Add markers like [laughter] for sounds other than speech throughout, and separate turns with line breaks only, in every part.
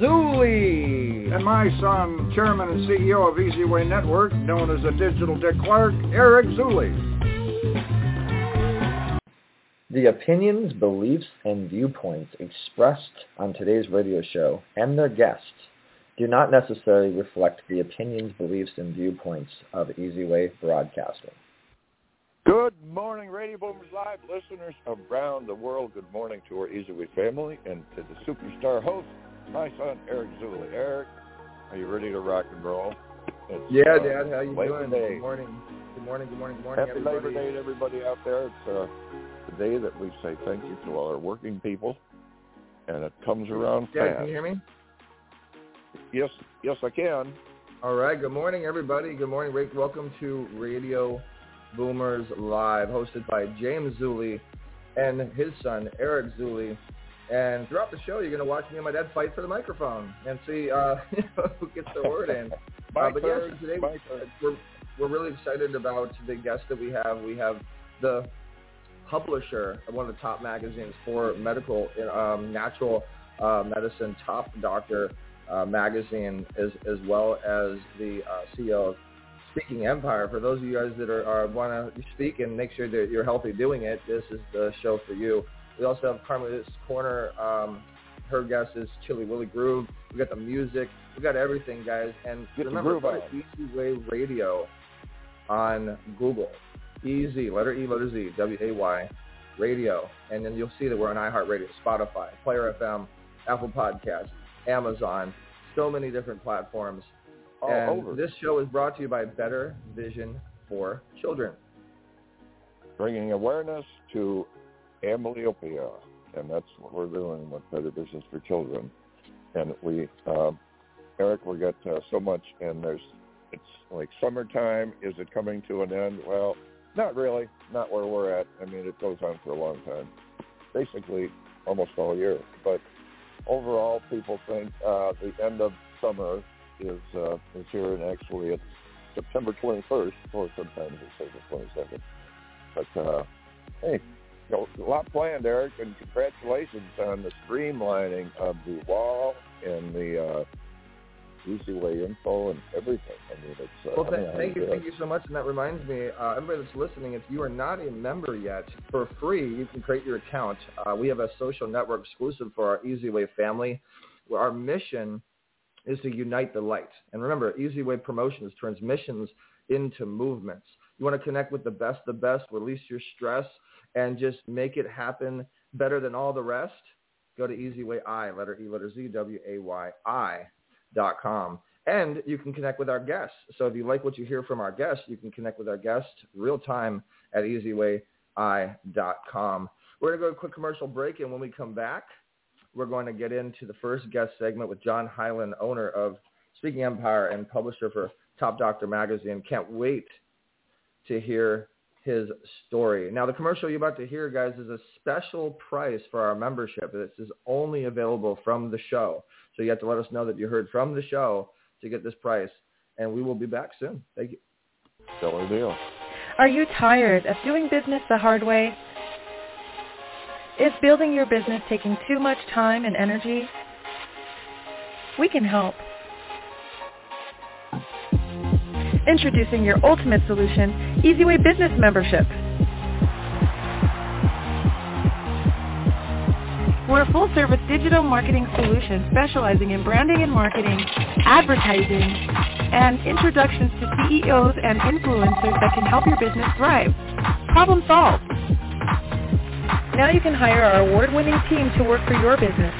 Zuley.
And my son, chairman and CEO of Easy Way Network, known as the Digital Dick Clark, Eric Zuley.
The opinions, beliefs, and viewpoints expressed on today's radio show and their guests do not necessarily reflect the opinions, beliefs, and viewpoints of Easy Way Broadcasting.
Good morning, Radio Boomers Live listeners around the world. Good morning to our Easy Way family and to the superstar host, my son Eric Zuley. Eric, are you ready to rock and roll?
It's, yeah, uh, Dad. How you
Labor
doing?
Day.
Good morning. Good morning. Good morning. Good morning.
Happy
everybody.
Labor Day to everybody out there. It's uh, the day that we say thank you to all our working people, and it comes around
Dad,
fast.
can you hear me?
Yes, yes, I can.
All right. Good morning, everybody. Good morning. Ra- Welcome to Radio Boomers Live, hosted by James Zuley and his son Eric Zuley. And throughout the show, you're going to watch me and my dad fight for the microphone and see uh, [laughs] who gets the word in. [laughs] Uh, but yes,
turn,
today we're we're really excited about the guest that we have. We have the publisher of one of the top magazines for medical, um, natural uh, medicine, Top Doctor uh, magazine, as as well as the uh, CEO of Speaking Empire. For those of you guys that are, are want to speak and make sure that you're healthy doing it, this is the show for you. We also have Carmel's Corner. Um, her guest is Chillie Willie Groove. We got the music. We got everything, guys. And
Get
remember,
on.
Easy Way Radio on Google. Easy, letter E, letter Z, W-A-Y, radio. And then you'll see that we're on iHeartRadio, Spotify, Player FM, Apple Podcasts, Amazon, so many different platforms.
All
and
over.
this show is brought to you by Better Vision for Children.
bringing awareness to amblyopia, and that's what we're doing with Better Business for Children. And we, uh, Eric, we got uh, so much, and there's, it's like summertime. Is it coming to an end? Well, not really. Not where we're at. I mean, it goes on for a long time, basically almost all year. But overall, people think uh, the end of summer is uh, is here, and actually it's September 21st, or sometimes they say the 22nd. But uh, hey, a lot planned, Eric, and congratulations on the streamlining of the wall and the uh, Easy Way info and everything. I mean, it's uh,
Well,
I mean,
thank you, thank you so much. And that reminds me, uh, everybody that's listening, if you are not a member yet, for free, you can create your account. Uh, we have a social network exclusive for our Easy Way family, where our mission is to unite the light. And remember, Easy Way Promotions turns missions into movements. You want to connect with the best, the best, release your stress, and just make it happen better than all the rest. Go to Easy Way I, letter E, letter Z, W A Y I dot com. And you can connect with our guests. So if you like what you hear from our guests, you can connect with our guests real time at easyway.i.com. We're going to go to a quick commercial break, and when we come back, we're going to get into the first guest segment with John Hyland, owner of Speaking Empire and publisher for Top Doctor Magazine. Can't wait to hear his story. Now, the commercial you're about to hear, guys, is a special price for our membership. This is only available from the show. So you have to let us know that you heard from the show to get this price. And we will be back soon. Thank you.
stellar deal.
Are you tired of doing business the hard way? Is building your business taking too much time and energy? We can help. Introducing your ultimate solution, EasyWay Business Membership. We're a full-service digital marketing solution specializing in branding and marketing, advertising, and introductions to CEOs and influencers that can help your business thrive. Problem solved. Now you can hire our award-winning team to work for your business.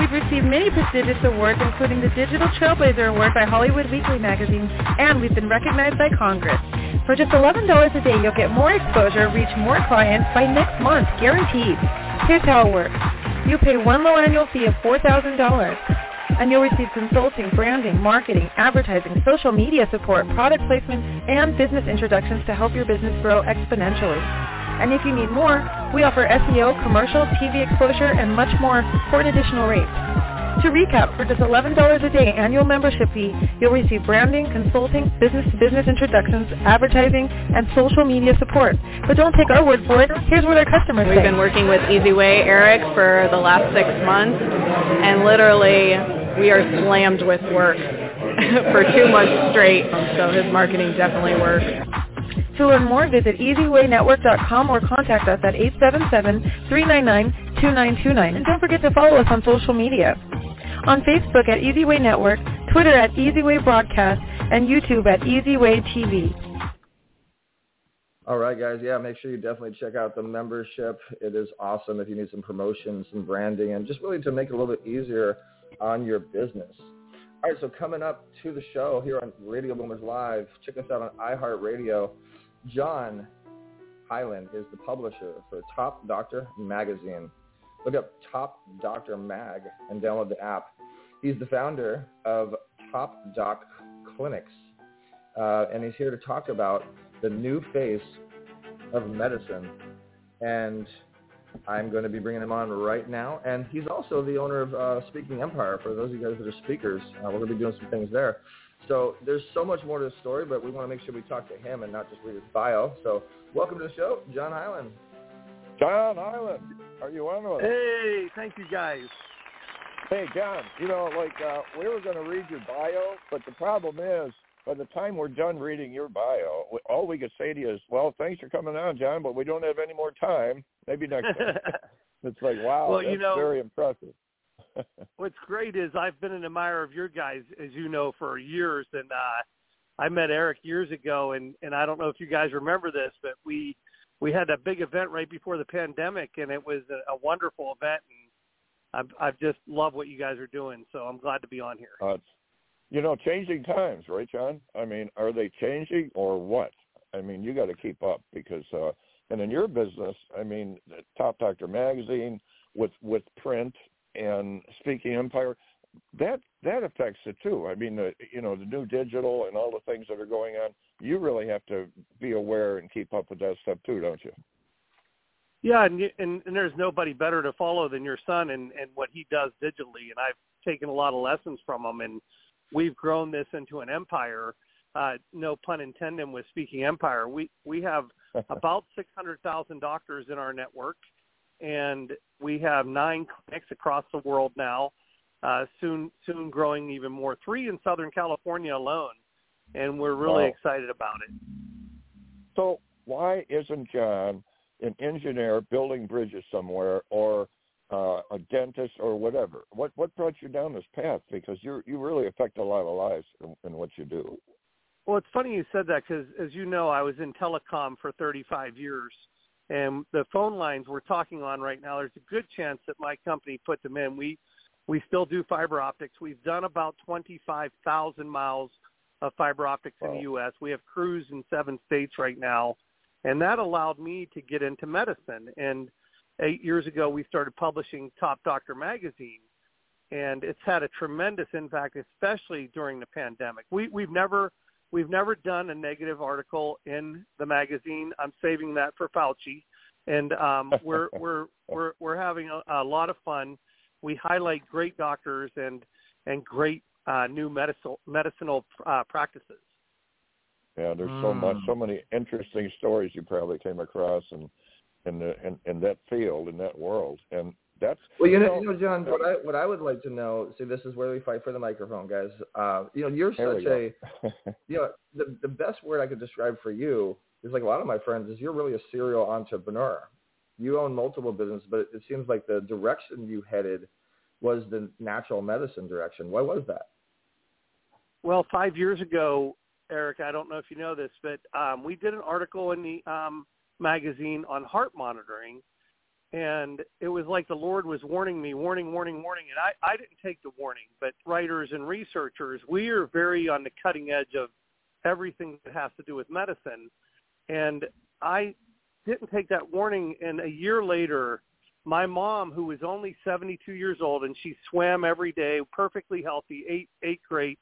We've received many prestigious awards, including the Digital Trailblazer Award by Hollywood Weekly magazine, and we've been recognized by Congress. For just $11 a day, you'll get more exposure, reach more clients by next month, guaranteed. Here's how it works. You pay one low annual fee of $4,000. and you'll receive consulting, branding, marketing, advertising, social media support, product placement, and business introductions to help your business grow exponentially. And if you need more, we offer SEO, commercial, TV exposure, and much more for an additional rate. To recap, for just $11 a day annual membership fee, you'll receive branding, consulting, business-to-business introductions, advertising, and social media support. But don't take our word for it. Here's what our customers
We've
say.
been working with EasyWay Eric for the last six months, and literally we are slammed with work [laughs] for two months straight. So his marketing definitely works.
To learn more, visit easywaynetwork.com or contact us at 877-399-2929. And don't forget to follow us on social media. On Facebook at EasyWay Network, Twitter at EasyWay Broadcast, and YouTube at EasyWay TV.
All right, guys. Yeah, make sure you definitely check out the membership. It is awesome if you need some promotions, some branding, and just really to make it a little bit easier on your business. All right, so coming up to the show here on Radio Boomers Live, check us out on iHeartRadio. John Hyland is the publisher for Top Doctor Magazine. Look up Top Doctor Mag and download the app. He's the founder of Top Doc Clinics, uh, and he's here to talk about the new face of medicine. And I'm going to be bringing him on right now. And he's also the owner of uh, Speaking Empire. For those of you guys that are speakers, uh, we're going to be doing some things there. So there's so much more to the story, but we want to make sure we talk to him and not just read his bio. So welcome to the show, John Hyland.
John Hyland, are you on with us?
Hey, thank you guys.
Hey, John, you know, like uh, we were going to read your bio, but the problem is by the time we're done reading your bio, we- all we could say to you is, well, thanks for coming on, John, but we don't have any more time. Maybe next time. [laughs] it's like, wow,
Well,
that's
you know-
very impressive. [laughs]
What's great is I've been an admirer of your guys, as you know, for years, and uh, I met Eric years ago, and and I don't know if you guys remember this, but we we had a big event right before the pandemic, and it was a, a wonderful event, and I've I've just love what you guys are doing, so I'm glad to be on here.
Uh, you know, changing times, right, John? I mean, are they changing or what? I mean, you got to keep up because, uh, and in your business, I mean, the Top Doctor magazine with with print and Speaking Empire, that that affects it too. I mean, the you know the new digital and all the things that are going on. You really have to be aware and keep up with that stuff too, don't you?
Yeah, and, and and there's nobody better to follow than your son and and what he does digitally. And I've taken a lot of lessons from him, and we've grown this into an empire. Uh, no pun intended with speaking empire. We we have [laughs] about six hundred thousand doctors in our network, and we have nine clinics across the world now. Uh, soon soon growing even more. Three in Southern California alone, and we're really
Wow.
excited about it.
So why isn't John an engineer building bridges somewhere or uh, a dentist or whatever? What what brought you down this path? Because you you really affect a lot of lives in, in what you do.
Well, it's funny you said that because, as you know, I was in telecom for 35 years, and the phone lines we're talking on right now, there's a good chance that my company put them in. We we still do fiber optics. We've done about 25,000 miles of fiber optics in the U.S. We have crews in seven states right now, and that allowed me to get into medicine. And eight years ago, we started publishing Top Doctor magazine, and it's had a tremendous impact, especially during the pandemic. We we've never we've never done a negative article in the magazine. I'm saving that for Fauci, and um, [laughs] we're we're we're we're having a, a lot of fun. We highlight great doctors and and great uh, new medicinal medicinal uh, practices.
Yeah, there's so much,
Mm.
so many interesting stories you probably came across in in the in, in that field in that world, and that's
Well, you know, you know, John, what I what I would like to know. See, this is where we fight for the microphone, guys. Uh, you know, you're
There
such a
go. [laughs]
you know the the best word I could describe for you is like a lot of my friends is you're really a serial entrepreneur. You own multiple businesses, but it, it seems like the direction you headed was the natural medicine direction. Why was that?
Well, five years ago, Eric, I don't know if you know this, but um, we did an article in the um, magazine on heart monitoring, and it was like the Lord was warning me, warning, warning, warning, and I, I didn't take the warning. But writers and researchers, we are very on the cutting edge of everything that has to do with medicine, and I didn't take that warning, and a year later, my mom, who was only 72 years old and she swam every day, perfectly healthy, ate ate great,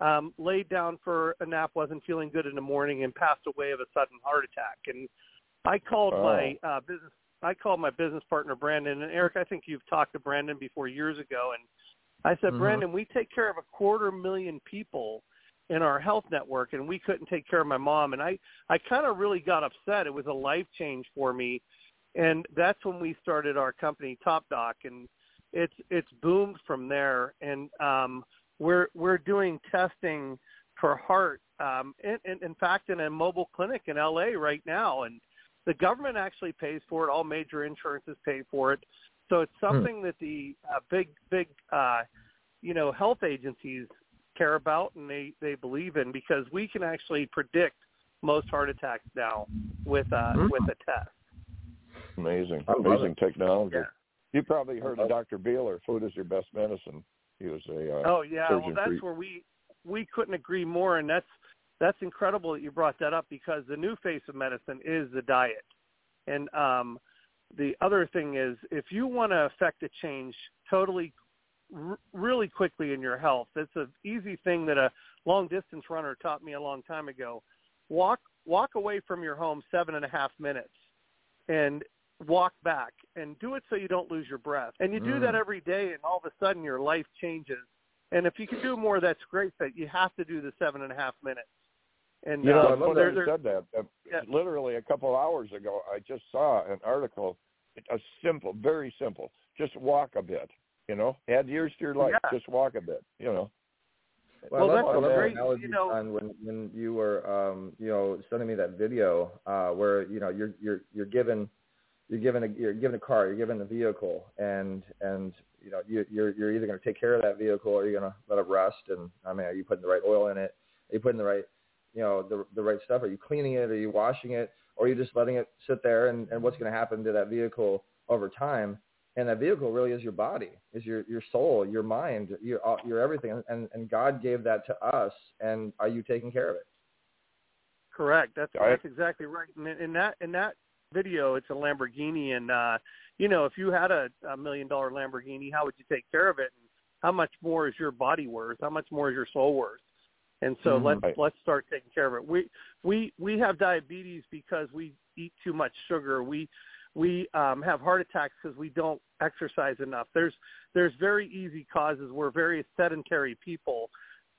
um, laid down for a nap, wasn't feeling good in the morning, and passed away of a sudden heart attack. And I called
Oh.
my uh, business. I called my business partner Brandon and Eric. I think you've talked to Brandon before years ago, and I said,
Mhm.
Brandon, we take care of a quarter million people in our health network, and we couldn't take care of my mom. And I, I kind of really got upset. It was a life change for me, and that's when we started our company, Top Doc, and it's it's boomed from there. And um, we're we're doing testing for heart. Um, in, in, in fact, in a mobile clinic in LA right now, and the government actually pays for it. All major insurances pay for it. So it's something that the uh, big, big, uh, you know, health agencies care about and they they believe in because we can actually predict most heart attacks now with uh,
Hmm.
with a test.
Amazing,
I love
amazing technology.
Yeah.
You probably heard of Dr. Bieler. Food is your best medicine. He was a uh,
Oh yeah, well that's
for-
where we we couldn't agree more, and that's that's incredible that you brought that up because the new face of medicine is the diet, and um, the other thing is if you want to affect a change totally, r- really quickly in your health, it's an easy thing that a long distance runner taught me a long time ago. Walk walk away from your home seven and a half minutes, and walk back and do it so you don't lose your breath. And you do
Mm.
that every day and all of a sudden your life changes. And if you can do more, that's great, but you have to do the seven and a half minutes. And
You know,
uh,
I'm glad
there-
you said that. Uh,
Yeah.
Literally a couple hours ago, I just saw an article. A simple, very simple. Just walk a bit. You know, add years to your life.
Yeah.
Just walk a bit. You know.
Well,
I love,
that's
I love the
great,
analogy,
you know-
John, when when you were um, you know sending me that video uh, where you know you're you're you're given you're given a you're given a car, you're given a vehicle, and and you know you, you're you're either going to take care of that vehicle or you're going to let it rust. And I mean, are you putting the right oil in it? Are you putting the right you know the the right stuff? Are you cleaning it? Are you washing it? Or are you just letting it sit there? And and what's going to happen to that vehicle over time? and that vehicle really is your body, is your your soul, your mind, your uh, your everything, and and God gave that to us, and are you taking care of it?
Correct. That's
I-
that's exactly right. And in that in that video, it's a Lamborghini, and uh, you know, if you had a, a million dollar Lamborghini, how would you take care of it? And how much more is your body worth? How much more is your soul worth? And so
Mhm.
let's
Right.
let's start taking care of it. We we we have diabetes because we eat too much sugar. We we um, have heart attacks because we don't exercise enough. There's there's very easy causes. We're very sedentary people.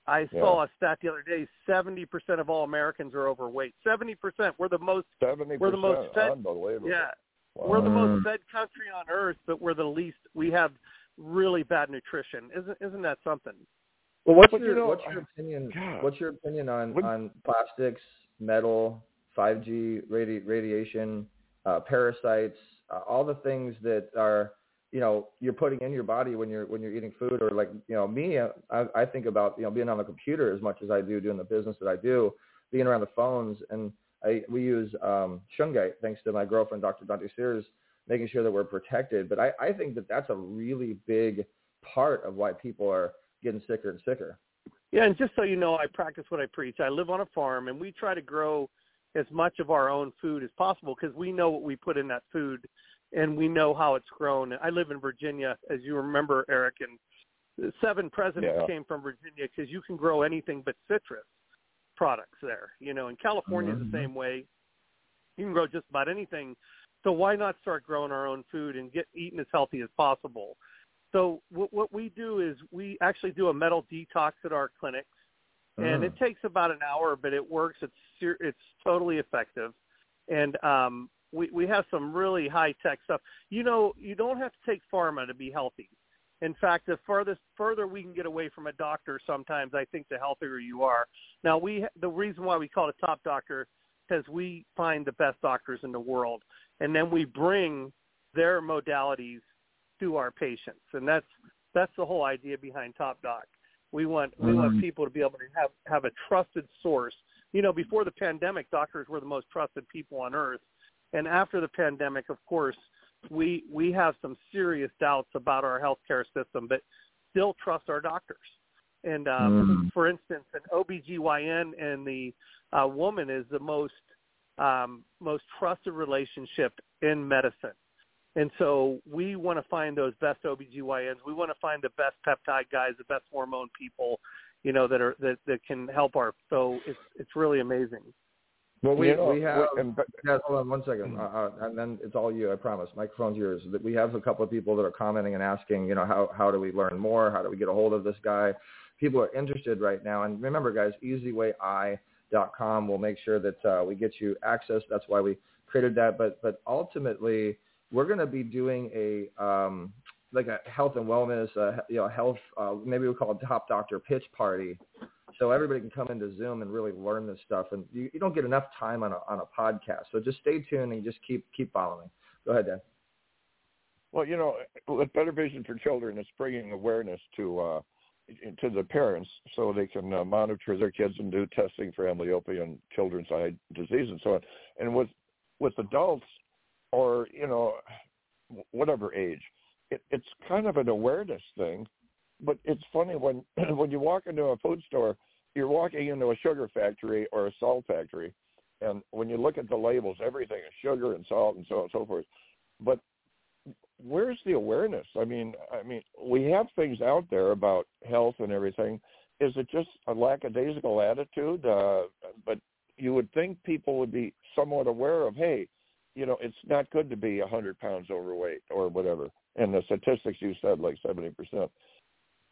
I
Yeah.
saw a stat the other day: seventy percent of all Americans are overweight. Seventy percent. We're the most.
Seventy percent.
We're the most fed-
Unbelievable.
Yeah. We're the most fed country on earth, but we're the least. We have really bad nutrition. Isn't isn't that something?
Well, what's
But,
your
you know,
what's your opinion?
God.
What's your opinion on
When-
on plastics, metal, 5G radi- radiation, uh, parasites, uh, all the things that are you know you're putting in your body when you're when you're eating food or like you know me I, I think about you know being on the computer as much as I do doing the business that I do being around the phones and I we use um Shungite thanks to my girlfriend Dr. Dante Sears making sure that we're protected but I, I think that that's a really big part of why people are getting sicker and sicker
Yeah, and just so you know, I practice what I preach. I live on a farm, and we try to grow as much of our own food as possible because we know what we put in that food, and we know how it's grown. I live in Virginia, as you remember, Eric, and seven presidents
Yeah.
came from Virginia because you can grow anything but citrus products there. You know, in California,
Mhm.
the same way. You can grow just about anything. So why not start growing our own food and get eating as healthy as possible? So what, what we do is we actually do a metal detox at our clinics, and
Mm.
it takes about an hour, but it works. It's it's totally effective, and um, we we have some really high tech stuff. You know, you don't have to take pharma to be healthy. In fact, the furthest further we can get away from a doctor, sometimes I think the healthier you are. Now, we the reason why we call it a top doctor because we find the best doctors in the world, and then we bring their modalities to our patients, and that's that's the whole idea behind Top Doc. We want we want
Mhm.
people to be able to have have a trusted source. You know, before the pandemic, doctors were the most trusted people on earth, and after the pandemic, of course, we we have some serious doubts about our healthcare system, but still trust our doctors. And um,
Mhm.
for instance, an OBGYN and the uh, woman is the most um, most trusted relationship in medicine. And so we want to find those best OBGYNs. We want to find the best peptide guys, the best hormone people, you know, that are that, that can help our so it's it's really amazing.
Well, we, we have.
and-
Yeah, hold on one second, uh, uh, and then it's all you. I promise. Microphone's yours. That we have a couple of people that are commenting and asking, you know, how how do we learn more? How do we get a hold of this guy? People are interested right now, and remember, guys, EasyWayI.com will make sure that uh, we get you access. That's why we created that. But but ultimately, we're going to be doing a um, like a health and wellness, uh, you know, health. Uh, maybe we call it top doctor pitch party so everybody can come into Zoom and really learn this stuff. And you, you don't get enough time on a on a podcast, so just stay tuned and just keep keep following. Go ahead, Dan.
Well, you know, with Better Vision for Children, it's bringing awareness to uh, to the parents so they can uh, monitor their kids and do testing for amblyopia and children's eye disease and so on. And with with adults or you know whatever age, it, it's kind of an awareness thing. But it's funny when [clears throat] when you walk into a food store, you're walking into a sugar factory or a salt factory, and when you look at the labels, everything is sugar and salt and so on and so forth. But where's the awareness? I mean, I mean, we have things out there about health and everything. Is it just a lackadaisical attitude? Uh, but you would think people would be somewhat aware of, hey, you know, it's not good to be a hundred pounds overweight or whatever. And the statistics you said, like seventy percent.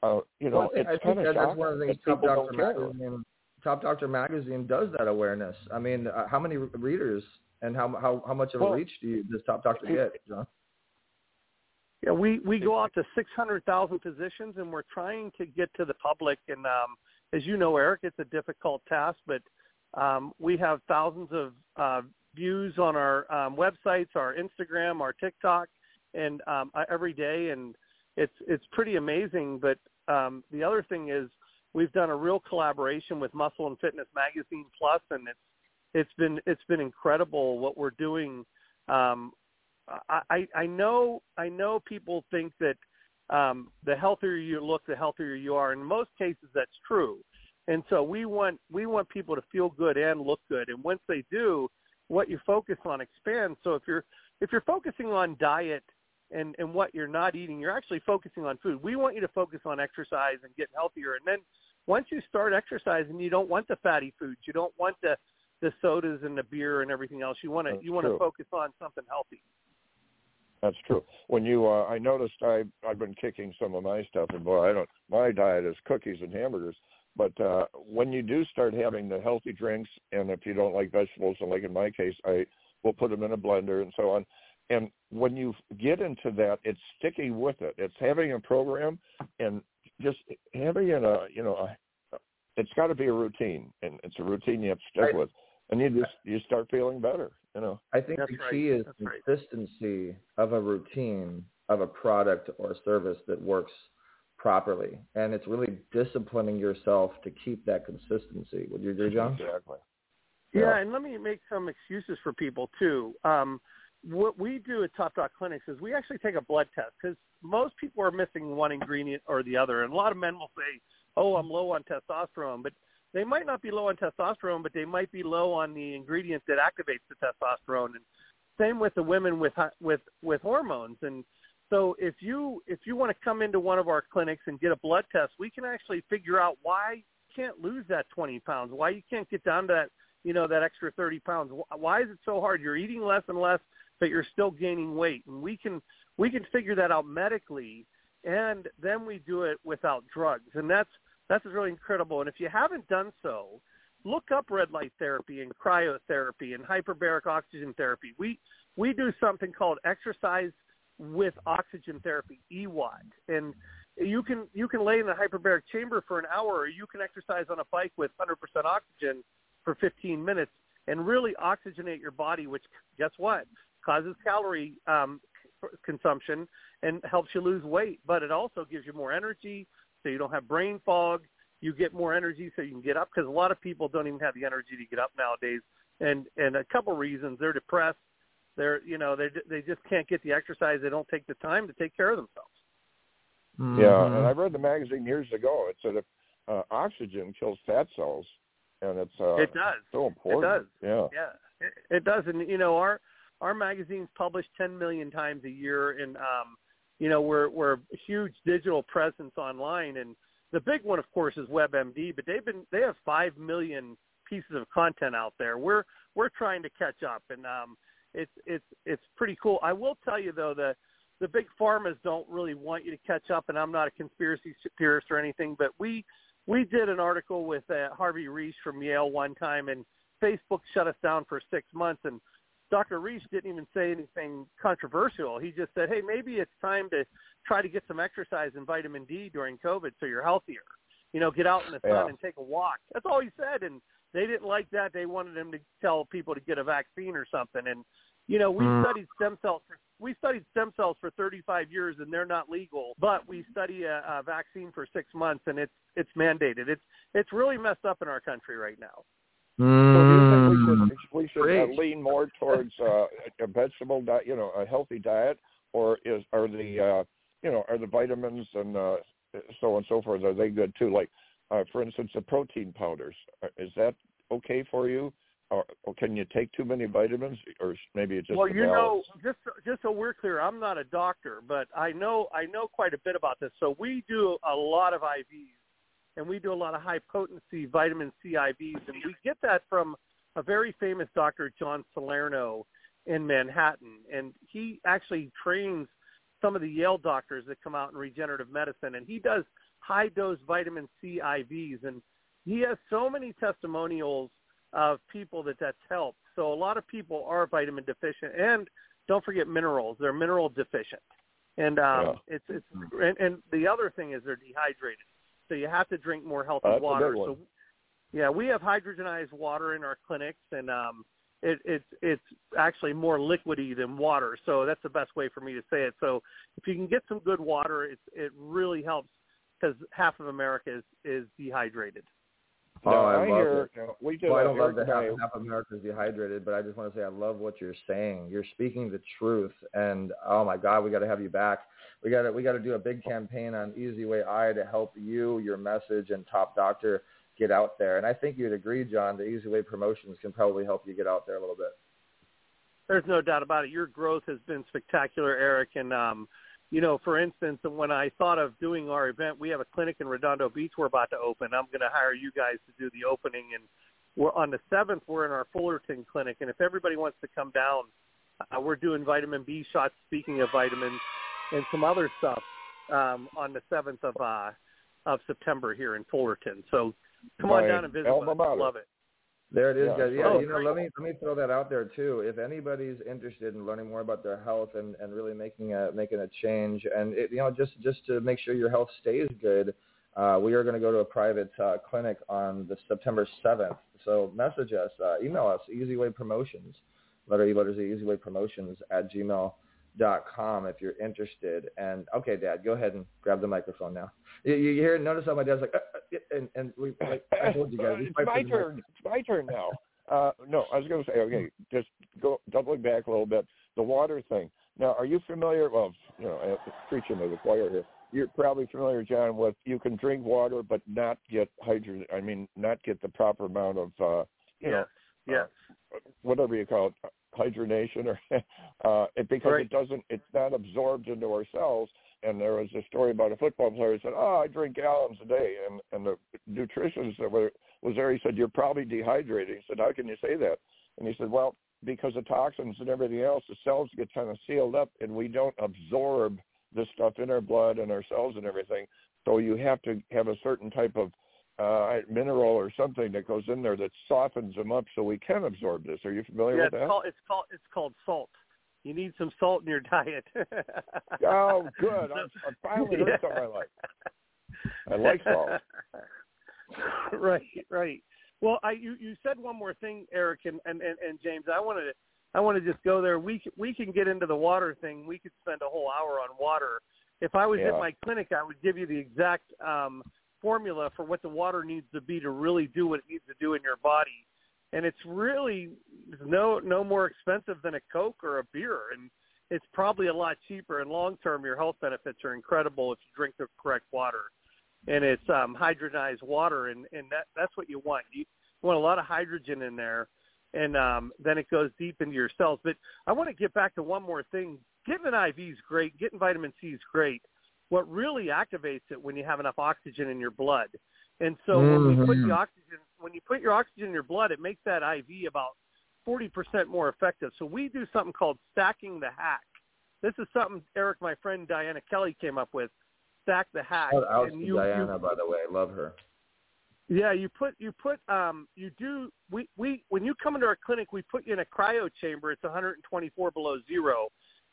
Uh, you know,
Well, I think, I think that, that's one of the things Top Doctor. Magazine, Top Doctor Magazine does that awareness. I mean, uh, how many readers and how how how much of a reach do you does Top Doctor get, John?
Yeah, we we go out to 600,000 physicians, and we're trying to get to the public. And um, as you know, Eric, it's a difficult task, but um, we have thousands of uh, views on our um, websites, our Instagram, our TikTok, and um, uh, every day, and it's it's pretty amazing. But um, the other thing is, we've done a real collaboration with Muscle and Fitness Magazine Plus, and it's it's been it's been incredible what we're doing. Um, I, I know I know people think that um, the healthier you look, the healthier you are. In most cases, that's true. And so we want we want people to feel good and look good. And once they do, what you focus on expands. So if you're if you're focusing on diet and and what you're not eating, you're actually focusing on food. We want you to focus on exercise and getting healthier. And then once you start exercising, you don't want the fatty foods. You don't want the the sodas and the beer and everything else. You want to you want to focus on something healthy.
That's true. When you, uh, I noticed I I've been kicking some of my stuff, and boy, I don't. My diet is cookies and hamburgers. But uh, when you do start having the healthy drinks, and if you don't like vegetables, and like in my case, I will put them in a blender and so on. And when you get into that, it's sticking with it. It's having a program and just having it a, you know, a, it's got to be a routine, and it's a routine you have to stick
I-
with, and you just you start feeling better. You know.
I think
That's
the
right.
key is
That's right.
consistency of a routine of a product or a service that works properly, and it's really disciplining yourself to keep that consistency. Would you agree, John?
Exactly.
Yeah,
Yeah.
and let me make some excuses for people too. Um, what we do at Top Doc Clinics is we actually take a blood test because most people are missing one ingredient or the other, and a lot of men will say, "Oh, I'm low on testosterone," but they might not be low on testosterone, but they might be low on the ingredient that activates the testosterone. And same with the women with with with hormones. And so if you if you want to come into one of our clinics and get a blood test, we can actually figure out why you can't lose that 20 pounds, why you can't get down to that you know that extra 30 pounds. Why is it so hard? You're eating less and less, but you're still gaining weight, and we can we can figure that out medically, and then we do it without drugs, and that's that's really incredible. And if you haven't done so, look up red light therapy and cryotherapy and hyperbaric oxygen therapy. We we do something called exercise with oxygen therapy, EWOT, and you can you can lay in the hyperbaric chamber for an hour, or you can exercise on a bike with 100% oxygen for 15 minutes and really oxygenate your body, which guess what causes calorie um, consumption and helps you lose weight. But it also gives you more energy, so you don't have brain fog. You get more energy, so you can get up because a lot of people don't even have the energy to get up nowadays. And and a couple reasons: they're depressed. They're you know they they just can't get the exercise. They don't take the time to take care of themselves.
Yeah, and I read the magazine years ago. It said if uh, oxygen kills fat cells, and it's uh,
it does.
so important.
It does.
Yeah.
Yeah, it, it does, and you know our our magazine's published 10 million times a year, and um, you know we're we're a huge digital presence online. And the big one, of course, is WebMD. But they've been they have five million pieces of content out there. We're we're trying to catch up, and um, it's it's it's pretty cool. I will tell you though that the big pharmas don't really want you to catch up, and I'm not a conspiracy theorist or anything, but we we did an article with uh, Harvey Risch from Yale one time, and Facebook shut us down for six months, and Dr. Risch didn't even say anything controversial. He just said, "Hey, maybe it's time to try to get some exercise and vitamin D during COVID, so you're healthier. You know, get out in the sun
Yeah.
and take a walk." That's all he said, and they didn't like that. They wanted him to tell people to get a vaccine or something, and you know, we
Mm.
studied stem cells. For, we studied stem cells for 35 years, and they're not legal. But we study a, a vaccine for six months, and it's it's mandated. It's it's really messed up in our country right now.
So do you think we
Mm.
should we should uh, lean more towards uh, a vegetable diet, you know, a healthy diet, or is are the uh, you know are the vitamins and uh, so on and so forth are they good too? Like uh, for instance, the protein powders uh, is that okay for you, or, or can you take too many vitamins, or maybe it's just
well,
the
you know,
balance?
just just so we're clear, I'm not a doctor, but I know I know quite a bit about this. So we do a lot of IVs, and we do a lot of high potency vitamin C IVs, and we get that from a very famous doctor, John Salerno, in Manhattan, and he actually trains some of the Yale doctors that come out in regenerative medicine, and he does high dose vitamin C IVs, and he has so many testimonials of people that that's helped. So a lot of people are vitamin deficient, and don't forget minerals; they're mineral deficient. And um, it's it's and, and the other thing is they're dehydrated, so you have to drink more healthy water. So yeah, we have hydrogenized water in our clinics, and um, it, it's it's actually more liquidy than water. So that's the best way for me to say it. So if you can get some good water, it it really helps because half of America is is dehydrated.
Oh, I
I
love
hear
it.
you know, we did
Well, I
a
don't love
Eric
that
and I-
half, half America's dehydrated, but I just want to say I love what you're saying. You're speaking the truth, and oh my God, we got to have you back. We got to we got to do a big campaign on Easy Way Eye to help you, your message, and Top Doctor get out there. And I think you'd agree, John, the Easy Way Promotions can probably help you get out there a little bit.
There's no doubt about it. Your growth has been spectacular, Eric. And um, you know, for instance, when I thought of doing our event, we have a clinic in Redondo Beach we're about to open. I'm going to hire you guys to do the opening, and we're on the seventh. We're in our Fullerton clinic, and if everybody wants to come down, uh, we're doing vitamin B shots. Speaking of vitamins, and some other stuff um, on the seventh of uh, of September here in Fullerton. So come on down and visit us. Love it.
There it is,
Yeah,
guys. Yeah,
fun.
you know,
Oh,
let me let me throw that out there too. If anybody's interested in learning more about their health and, and really making a making a change, and it, you know, just just to make sure your health stays good, uh, we are going to go to a private uh, clinic on the September seventh. So message us, uh, email us, Easyway Promotions, letter E letters E, Easyway Promotions at gmail dot com if you're interested. And okay, Dad, go ahead and grab the microphone now. You, you hear? Notice how my dad's like, uh, uh, and and we like I [laughs] told you guys,
it's my turn. It's my turn now. Uh, no, I was going to say, okay, just go doubling back a little bit. The water thing. Now, are you familiar? Well, you know, uh, preaching to the choir here. You're probably familiar, John, with you can drink water but not get hydrogen. I mean, not get the proper amount of, uh, you know,
Yes.
whatever you call it, hydronation, or [laughs] uh, it, because
Right.
it doesn't, it's not absorbed into our cells. And there was a story about a football player who said, "Oh, I drink gallons a day," and and the nutritionist that were, was there. He said, "You're probably dehydrated." He said, "How can you say that?" And he said, "Well, because of toxins and everything else, the cells get kind of sealed up, and we don't absorb this stuff in our blood and our cells and everything. So you have to have a certain type of uh, mineral or something that goes in there that softens them up so we can absorb this. Are you familiar
yeah,
with
it's
that?
called it's called it's called salt. You need some salt in your diet. [laughs]
Oh, good. I, [laughs] I finally heard something I like. I like salt. [laughs]
right, right. Well, I you, you said one more thing, Eric and, and, and, and James. I wanted to I want to just go there. We c- we can get into the water thing. We could spend a whole hour on water. If I was
Yeah.
at my clinic, I would give you the exact um, formula for what the water needs to be to really do what it needs to do in your body. And it's really no no more expensive than a Coke or a beer, and it's probably a lot cheaper. And long term, your health benefits are incredible if you drink the correct water. And it's um, hydrogenized water, and and that that's what you want. You want a lot of hydrogen in there. and um, then it goes deep into your cells. But I want to get back to one more thing. Getting an IV is great. Getting vitamin C is great. What really activates it when you have enough oxygen in your blood. And so mm-hmm. when we put the oxygen, when you put your oxygen in your blood, it makes that IV about 40% more effective. So we do something called stacking the hack. This is something Eric, my friend Diana Kelly, came up with. Stack the hack.
Shout out and you, Diana, you, by the way. I love her.
Yeah, you put you put um you do we we when you come into our clinic we put you in a cryo chamber. It's 124 below zero,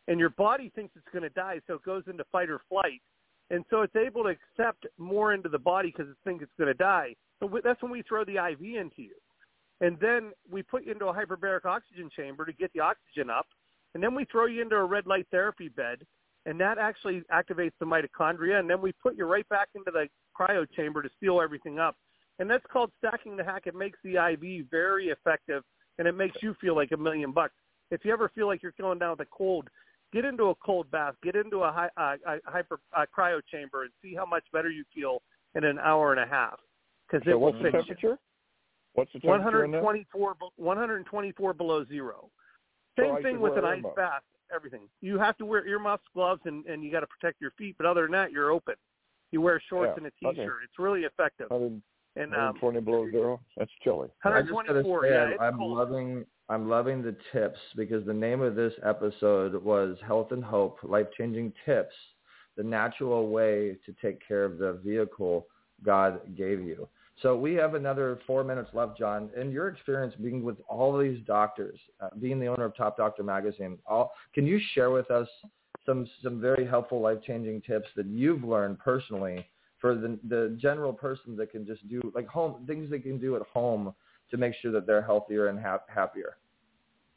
and your body thinks it's going to die, so it goes into fight or flight, and so it's able to accept more into the body because it thinks it's going to die. So that's when we throw the IV into you. And then we put you into a hyperbaric oxygen chamber to get the oxygen up. And then we throw you into a red light therapy bed. And that actually activates the mitochondria. And then we put you right back into the cryo chamber to seal everything up. And that's called stacking the hack. It makes the IV very effective and it makes you feel like a million bucks. If you ever feel like you're going down with a cold, get into a cold bath, get into a, high, uh, a hyper uh, cryo chamber, and see how much better you feel in an hour and a half. Because
so
it
what's
will
the temperature? What's the temperature
124, 124 below zero. Same
so
thing with an
ice
bath. Everything. You have to wear earmuffs, gloves, and and you got to protect your feet. But other than that, you're open. You wear shorts
yeah.
and a t-shirt.
Okay.
It's really effective.
100,
and um,
120 below zero. That's chilly.
124.
Say,
yeah,
I'm
cold.
loving I'm loving the tips because the name of this episode was Health and Hope: Life Changing Tips, the natural way to take care of the vehicle God gave you. So we have another four minutes left, John. In your experience being with all these doctors, uh, being the owner of Top Doctor Magazine, all, can you share with us some some very helpful, life changing tips that you've learned personally for the the general person that can just do like home things they can do at home to make sure that they're healthier and ha- happier?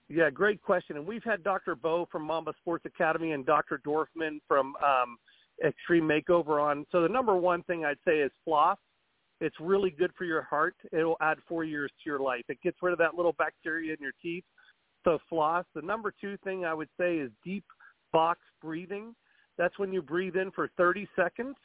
Yeah, great question. And we've had Dr. Bo from Mamba Sports Academy and Dr. Dorfman from um, Extreme Makeover on. So the number one thing I'd say is floss it's really good for your heart. It'll add four years to your life. It gets rid of that little bacteria in your teeth. So floss. The number two thing I would say is deep box breathing. That's when you breathe in for 30 seconds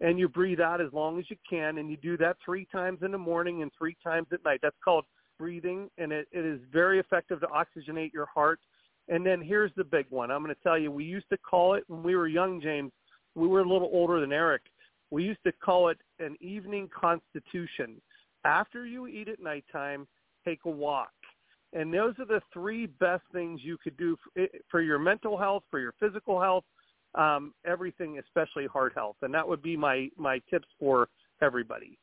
and you breathe out as long as you can. And you do that three times in the morning and three times at night. That's called breathing. And it, it is very effective to oxygenate your heart. And then here's the big one. I'm going to tell you, we used to call it when we were young, James, we were a little older than Eric we used to call it an evening constitution. After you eat at nighttime, take a walk. And those are the three best things you could do for, your mental health, for your physical health, um, everything, especially heart health. And that would be my, my tips for everybody.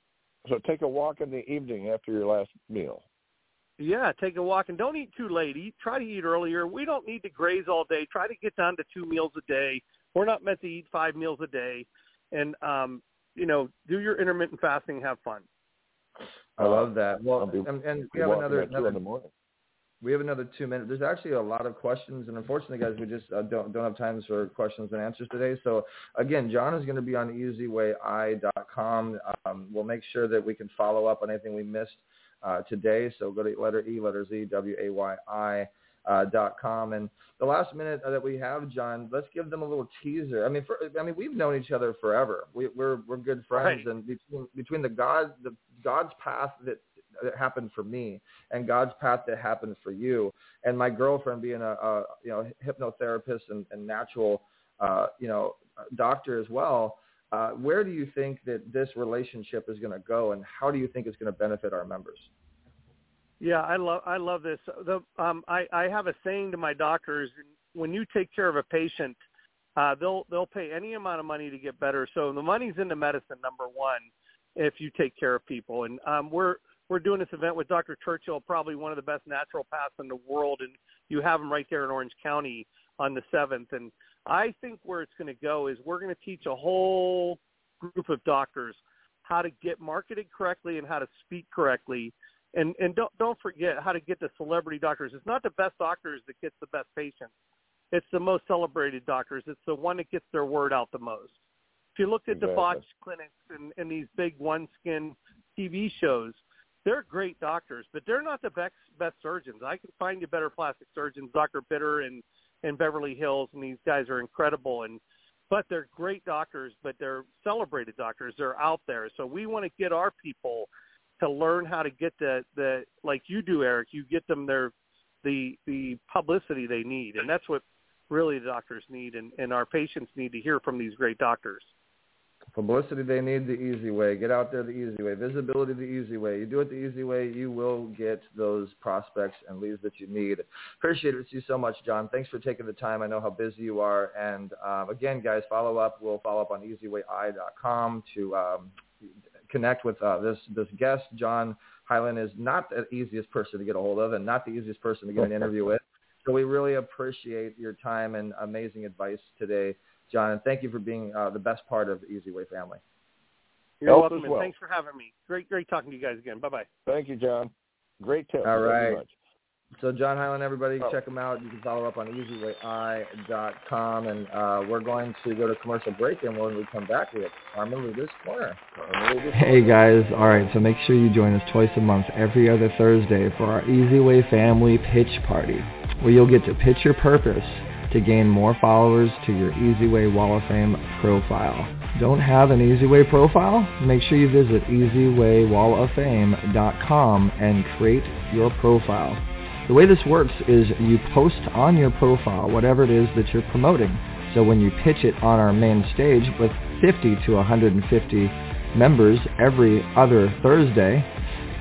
So take a walk in the evening after your last meal.
Yeah, take a walk and don't eat too late. Eat, try to eat earlier. We don't need to graze all day. Try to get down to two meals a day. We're not meant to eat five meals a day and um, you know, do your intermittent fasting, have fun.
I love that. Well,
be,
and, and we have another, another we have another two minutes. There's actually a lot of questions, and unfortunately, guys, we just uh, don't don't have time for questions and answers today. So again, John is going to be on EasyWayI.com. Um, we'll make sure that we can follow up on anything we missed uh, today. So go to letter E, letter Z, W A Y I uh, dot com. And the last minute that we have, John, let's give them a little teaser. I mean, for, I mean, we've known each other forever. We, we're we're good friends,
right.
and between between the God the God's path that that happened for me and God's path that happened for you and my girlfriend being a, a you know hypnotherapist and, and natural uh, you know doctor as well. Uh, where do you think that this relationship is going to go, and how do you think it's going to benefit our members?
Yeah, I love I love this. The um I I have a saying to my doctors when you take care of a patient, uh they'll they'll pay any amount of money to get better. So the money's into medicine number 1 if you take care of people. And um we're we're doing this event with Dr. Churchill, probably one of the best naturopaths in the world and you have him right there in Orange County on the 7th and I think where it's going to go is we're going to teach a whole group of doctors how to get marketed correctly and how to speak correctly and and don't don't forget how to get the celebrity doctors. It's not the best doctors that gets the best patients. It's the most celebrated doctors. It's the one that gets their word out the most. If you look at
exactly.
the botch clinics and, and these big one skin TV shows, they're great doctors, but they're not the best best surgeons. I can find you better plastic surgeons, Dr. Bitter and in Beverly Hills, and these guys are incredible and but they're great doctors, but they're celebrated doctors. They're out there. So we want to get our people to learn how to get the the like you do, Eric. You get them their the the publicity they need, and that's what really the doctors need, and, and our patients need to hear from these great doctors.
Publicity they need the easy way. Get out there the easy way. Visibility the easy way. You do it the easy way, you will get those prospects and leads that you need. Appreciate it you so much, John. Thanks for taking the time. I know how busy you are. And um, again, guys, follow up. We'll follow up on easyway.com to um, connect with uh, this this guest. John Hyland is not the easiest person to get a hold of and not the easiest person to get an interview with. So we really appreciate your time and amazing advice today. John, and thank you for being uh, the best part of the Easy Way family.
You're Help welcome, well. and thanks for having me. Great, great talking to you guys again. Bye bye.
Thank you, John. Great tip.
All right. So John Highland, everybody, oh. check him out. You can follow up on easywayi.com, and uh, we're going to go to commercial break, and when we come back, we have Carmelita's Corner.
Hey guys, all right. So make sure you join us twice a month, every other Thursday, for our Easy Way Family Pitch Party, where you'll get to pitch your purpose to gain more followers to your EasyWay Wall of Fame profile. Don't have an EasyWay profile? Make sure you visit easywaywalloffame.com and create your profile. The way this works is you post on your profile whatever it is that you're promoting. So when you pitch it on our main stage with 50 to 150 members every other Thursday,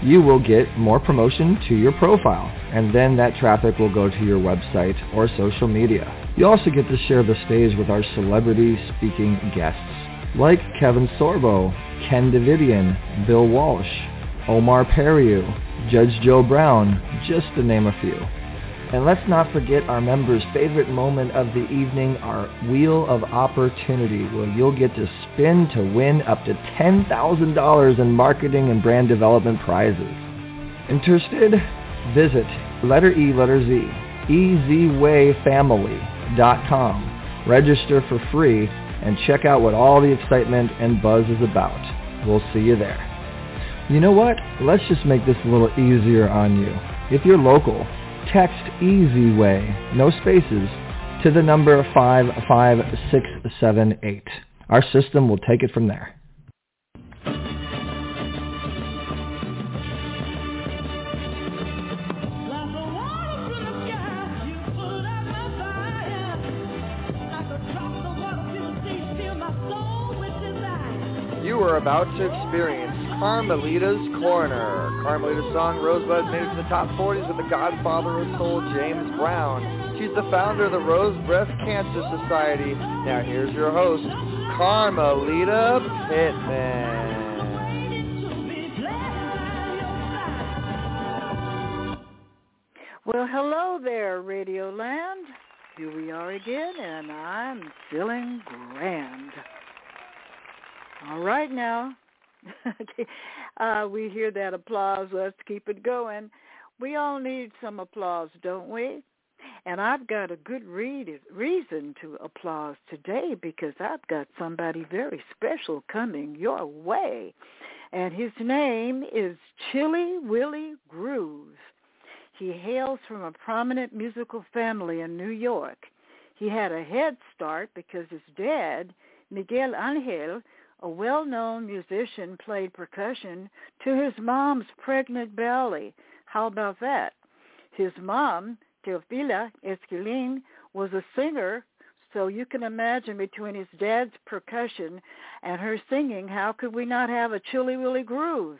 you will get more promotion to your profile, and then that traffic will go to your website or social media. You also get to share the stage with our celebrity speaking guests, like Kevin Sorbo, Ken Davidian, Bill Walsh, Omar Periu, Judge Joe Brown, just to name a few. And let's not forget our members' favorite moment of the evening, our Wheel of Opportunity, where you'll get to spin to win up to $10,000 in marketing and brand development prizes. Interested? Visit letter E, letter Z, easywayfamily.com. Register for free and check out what all the excitement and buzz is about. We'll see you there. You know what? Let's just make this a little easier on you. If you're local, text Easy Way, no spaces, to the number 55678. Our system will take it from there.
Are about to experience Carmelita's Corner. Carmelita's song Rosebud made it to the top 40s with the godfather of soul, James Brown. She's the founder of the Rose Breast Cancer Society. Now here's your host, Carmelita Pittman.
Well, hello there, Radio Land. Here we are again, and I'm feeling grand. All right now, [laughs] uh, we hear that applause. Let's keep it going. We all need some applause, don't we? And I've got a good read, reason to applause today because I've got somebody very special coming your way. And his name is Chillie Willie Grooves. He hails from a prominent musical family in New York. He had a head start because his dad, Miguel Angel, a well-known musician played percussion to his mom's pregnant belly. How about that? His mom, Teofila Esquilin, was a singer, so you can imagine between his dad's percussion and her singing, how could we not have a Chillie Willie Groove?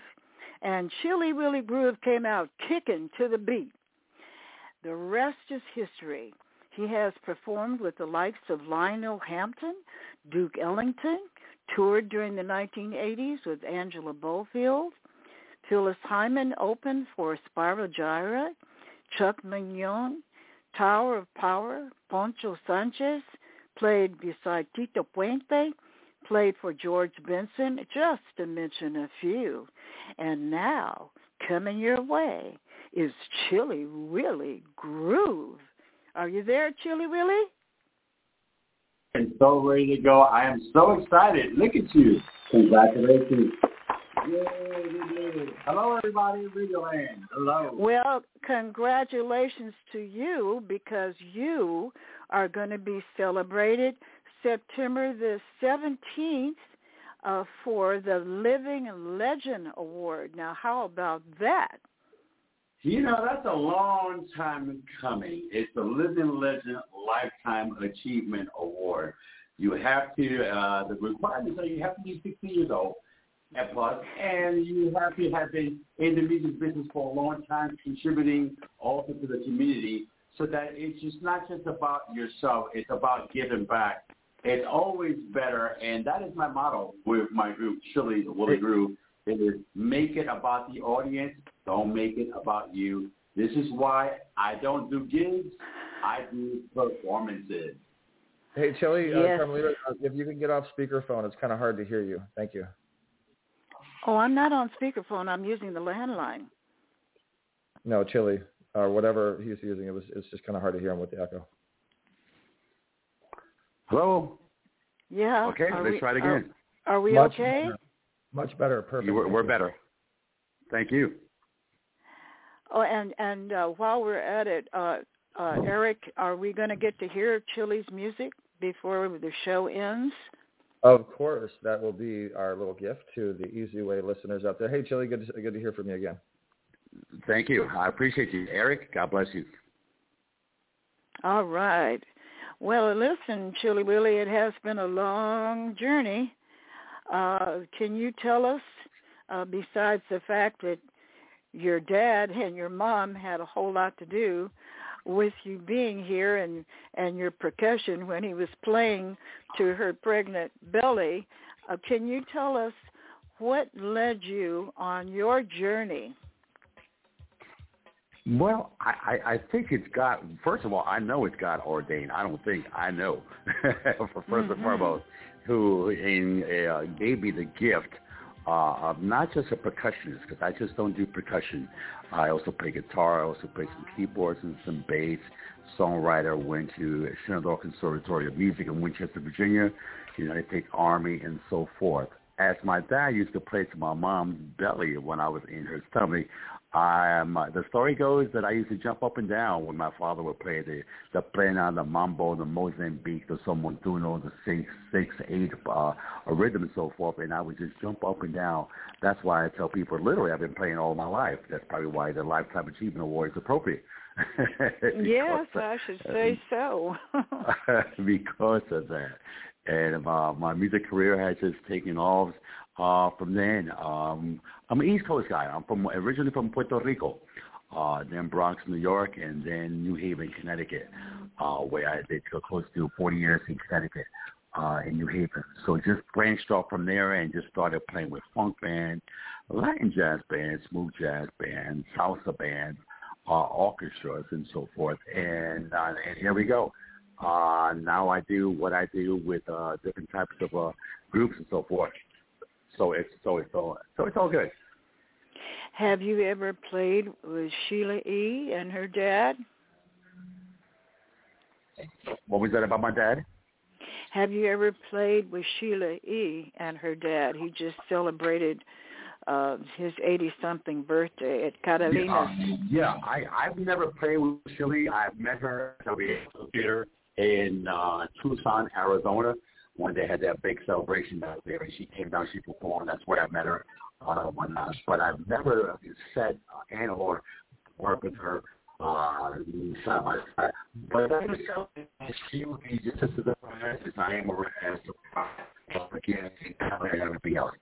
And Chillie Willie Groove came out kicking to the beat. The rest is history. He has performed with the likes of Lionel Hampton, Duke Ellington, toured during the 1980s with Angela Bofill. Phyllis Hyman opened for Spyro Gyra, Chuck Mangione, Tower of Power, Poncho Sanchez, played beside Tito Puente, played for George Benson, just to mention a few. And now, coming your way, is Chillie Willie Groove. Are you there, Chillie Willie?
And so ready to go. I am so excited. Look at you. Congratulations. Yay, Hello, everybody in Land. Hello.
Well, congratulations to you because you are going to be celebrated September the 17th uh, for the Living Legend Award. Now, how about that?
You know, that's a long time coming. It's the Living Legend Lifetime Achievement Award. You have to, uh, the requirements are you have to be 60 years old at plus, and you have to have been in the music business for a long time, contributing also to the community, so that it's just not just about yourself, it's about giving back. It's always better, and that is my motto with my group, Chili the Woolly Group, it is make it about the audience, don't make it about you. This is why I don't do gigs, I do performances.
Hey, Chillie,
Yes.
uh, Carmelita, uh, if you can get off speakerphone, it's kind of hard to hear you. Thank you.
Oh, I'm not on speakerphone. I'm using the landline.
No, Chillie, or whatever he's using, it was it's just kind of hard to hear him with the echo.
Hello.
Yeah.
Okay,
Are
let's
we-
try it
are-
again.
Are, we
Much
okay?
better. Much better. Perfect.
You, we're, we're better. Thank you.
Oh, and and uh, while we're at it, uh, uh, Eric, are we going to get to hear Chillie's music before the show ends?
Of course, that will be our little gift to the Easy Way listeners out there. Hey, Chillie, good to, good to hear from you again.
Thank you. I appreciate you. Eric, God bless you.
All right. Well, listen, Chillie Willie, it has been a long journey. Uh, can you tell us, uh, besides the fact that your dad and your mom had a whole lot to do with you being here and and your percussion when he was playing to her pregnant belly, uh, can you tell us what led you on your journey?
Well, I, I, think it's God. First of all, I know it's God ordained. I don't think I know. [laughs] For 1st and foremost, who in, uh, gave me the gift uh, of not just a percussionist, because I just don't do percussion. I also play guitar. I also play some keyboards and some bass. Songwriter. Went to Shenandoah Conservatory of Music in Winchester, Virginia. United States Army, and so forth. As my dad used to play to my mom's belly when I was in her stomach, um, the story goes that I used to jump up and down when my father would play the the plena, the mambo, the Mozambique, the son montuno, the six, six, eight uh, a rhythm and so forth, and I would just jump up and down. That's why I tell people literally I've been playing all my life. That's probably why the Lifetime Achievement Award is appropriate. [laughs]
yes, I should say so. [laughs]
because of that. And uh, my music career has just taken off uh, from then. Um, I'm an East Coast guy. I'm from originally from Puerto Rico, uh, then Bronx, New York, and then New Haven, Connecticut, uh, where I did close to 40 years in Connecticut, uh, in New Haven. So just branched off from there and just started playing with funk bands, Latin jazz bands, smooth jazz bands, salsa bands, uh, orchestras, and so forth. And, uh, and here we go. Uh, now I do what I do with uh, different types of uh, groups and so forth. So it's so it's all so it's all good.
Have you ever played with Sheila E. and her dad?
What was that about my dad?
Have you ever played with Sheila E. and her dad? He just celebrated uh his 80-something birthday at
Yeah, uh, yeah, I I've never played with Sheila. I've met her at the theater in uh, Tucson, Arizona, when they had that big celebration out there. And she came down, she performed. That's where I met her. Uh, when, uh, but I've never said uh, and or worked with her uh, side by side. But I just felt that she would be just as surprised as I am as surprised again and everything else.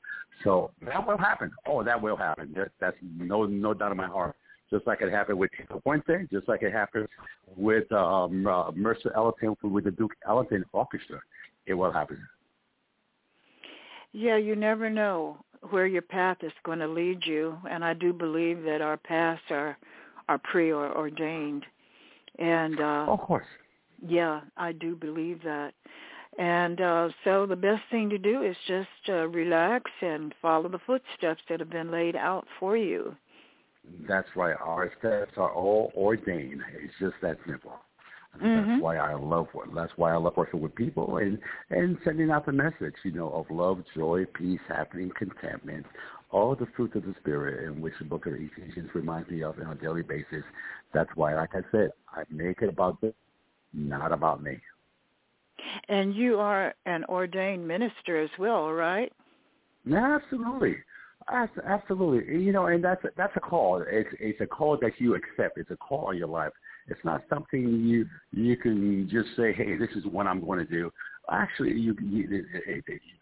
So that will happen. Oh, that will happen. That, that's no no doubt in my heart. Just like it happened with Tito Puente, just like it happened with um, uh, Mercer Ellington with the Duke Ellington Orchestra. It will happen.
Yeah, you never know where your path is going to lead you, and I do believe that our paths are are preordained. And uh
Of course.
Yeah, I do believe that. And uh so the best thing to do is just uh, relax and follow the footsteps that have been laid out for you.
That's right. Our steps are all ordained. It's just that simple.
Mhm.
That's why I love what that's why I love working with people and and sending out the message, you know, of love, joy, peace, happiness, contentment, all the fruits of the spirit, in which the Book of Ephesians reminds me of on a daily basis. That's why, like I said, I make it about them, not about me.
And you are an ordained minister as well, right?
Absolutely. Absolutely. You know, and that's that's a call. It's it's a call that you accept. It's a call in your life. It's not something you you can just say, "Hey, this is what I'm going to do." Actually, you, you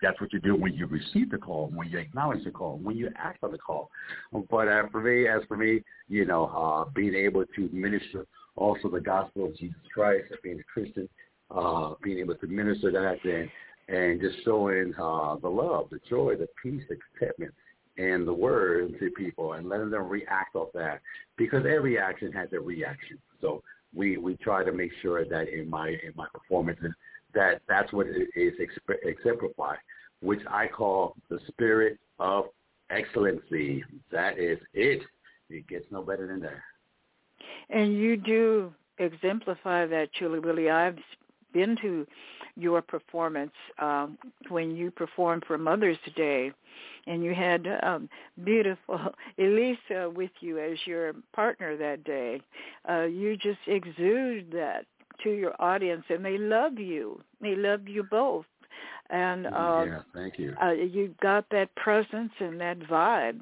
that's what you do when you receive the call, when you acknowledge the call, when you act on the call. But uh, for me, as for me, you know, uh, being able to minister also the gospel of Jesus Christ, being a Christian, uh, being able to minister that and and just showing uh, the love, the joy, the peace, the contentment, and the word to people and letting them react off that because every action has a reaction. So we we try to make sure that in my in my performances that that's what is exemplified, which I call the spirit of excellency. That is it. It gets no better than that.
And you do exemplify that, Chillie Willie. I've been to your performance um, when you performed for Mother's Day, and you had um, beautiful [laughs] Elisa with you as your partner that day. Uh, you just exude that to your audience, and they love you. They love you both. And uh,
yeah, thank you.
Uh, you got that presence and that vibe.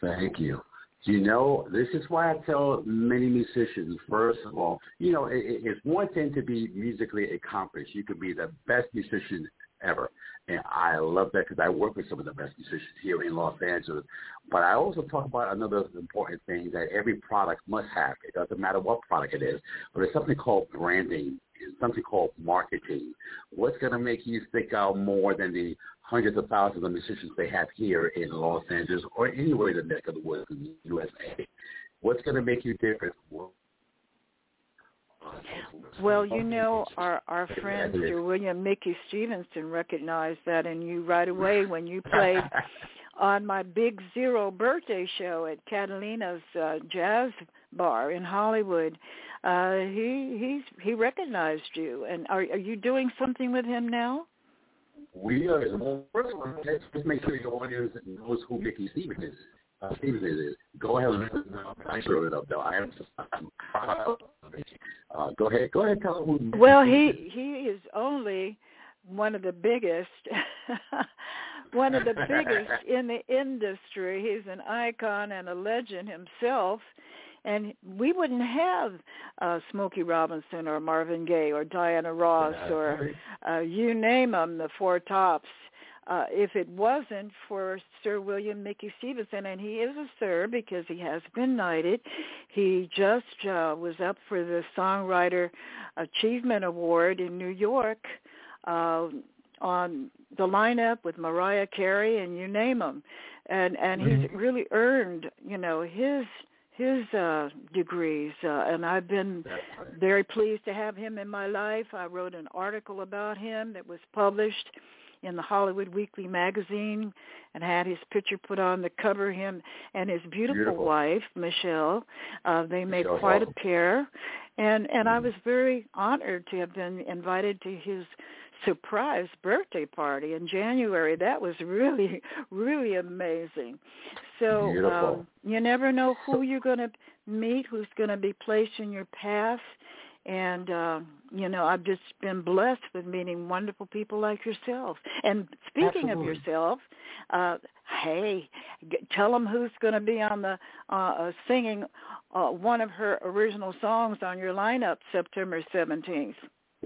Thank you. You know, this is why I tell many musicians, first of all, you know, it, it's one thing to be musically accomplished. You could be the best musician ever. And I love that because I work with some of the best musicians here in Los Angeles. But I also talk about another important thing that every product must have. It doesn't matter what product it is, but it's something called branding. It's something called marketing. What's going to make you stick out more than the hundreds of thousands of musicians they have here in Los Angeles or anywhere in the neck of the woods in the USA. What's going to make you different?
Well, you know, our our friend Sir William Mickey Stevenson recognized that in you right away when you played on my Big Zero birthday show at Catalina's uh, Jazz Bar in Hollywood. Uh, he he's he recognized you, and are are you doing something with him now?
We are. Well, first of all, let's just make sure your audience knows who Mickey Stevens is. Uh, Stevens is. Go ahead and. I showed it up though. I am. Uh, go ahead. Go ahead. Tell who.
Well, he he is only one of the biggest. [laughs] one of the biggest in the industry. He's an icon and a legend himself and we wouldn't have uh, Smokey Robinson or Marvin Gaye or Diana Ross or uh, you name them, the Four Tops. Uh, if it wasn't for Sir William Mickey Stevenson, and he is a sir because he has been knighted. He just uh, was up for the Songwriter Achievement Award in New York uh, on the lineup with Mariah Carey and you name them, and and mm-hmm. he's really earned you know his his uh degrees uh, and I've been very pleased to have him in my life. I wrote an article about him that was published in the Hollywood Weekly magazine and had his picture put on the cover him and his beautiful,
beautiful.
wife Michelle. Uh they made quite a pair. And and
mm
I was very honored to have been invited to his surprise birthday party in January. That was really, [laughs] really amazing. So um, you never know who you're going to meet, who's going to be placed in your path. And, uh, you know, I've just been blessed with meeting wonderful people like yourself. And speaking
Absolutely.
of yourself, uh, hey, g- tell them who's going to be on the uh, uh, singing uh, one of her original songs on your lineup September 17th.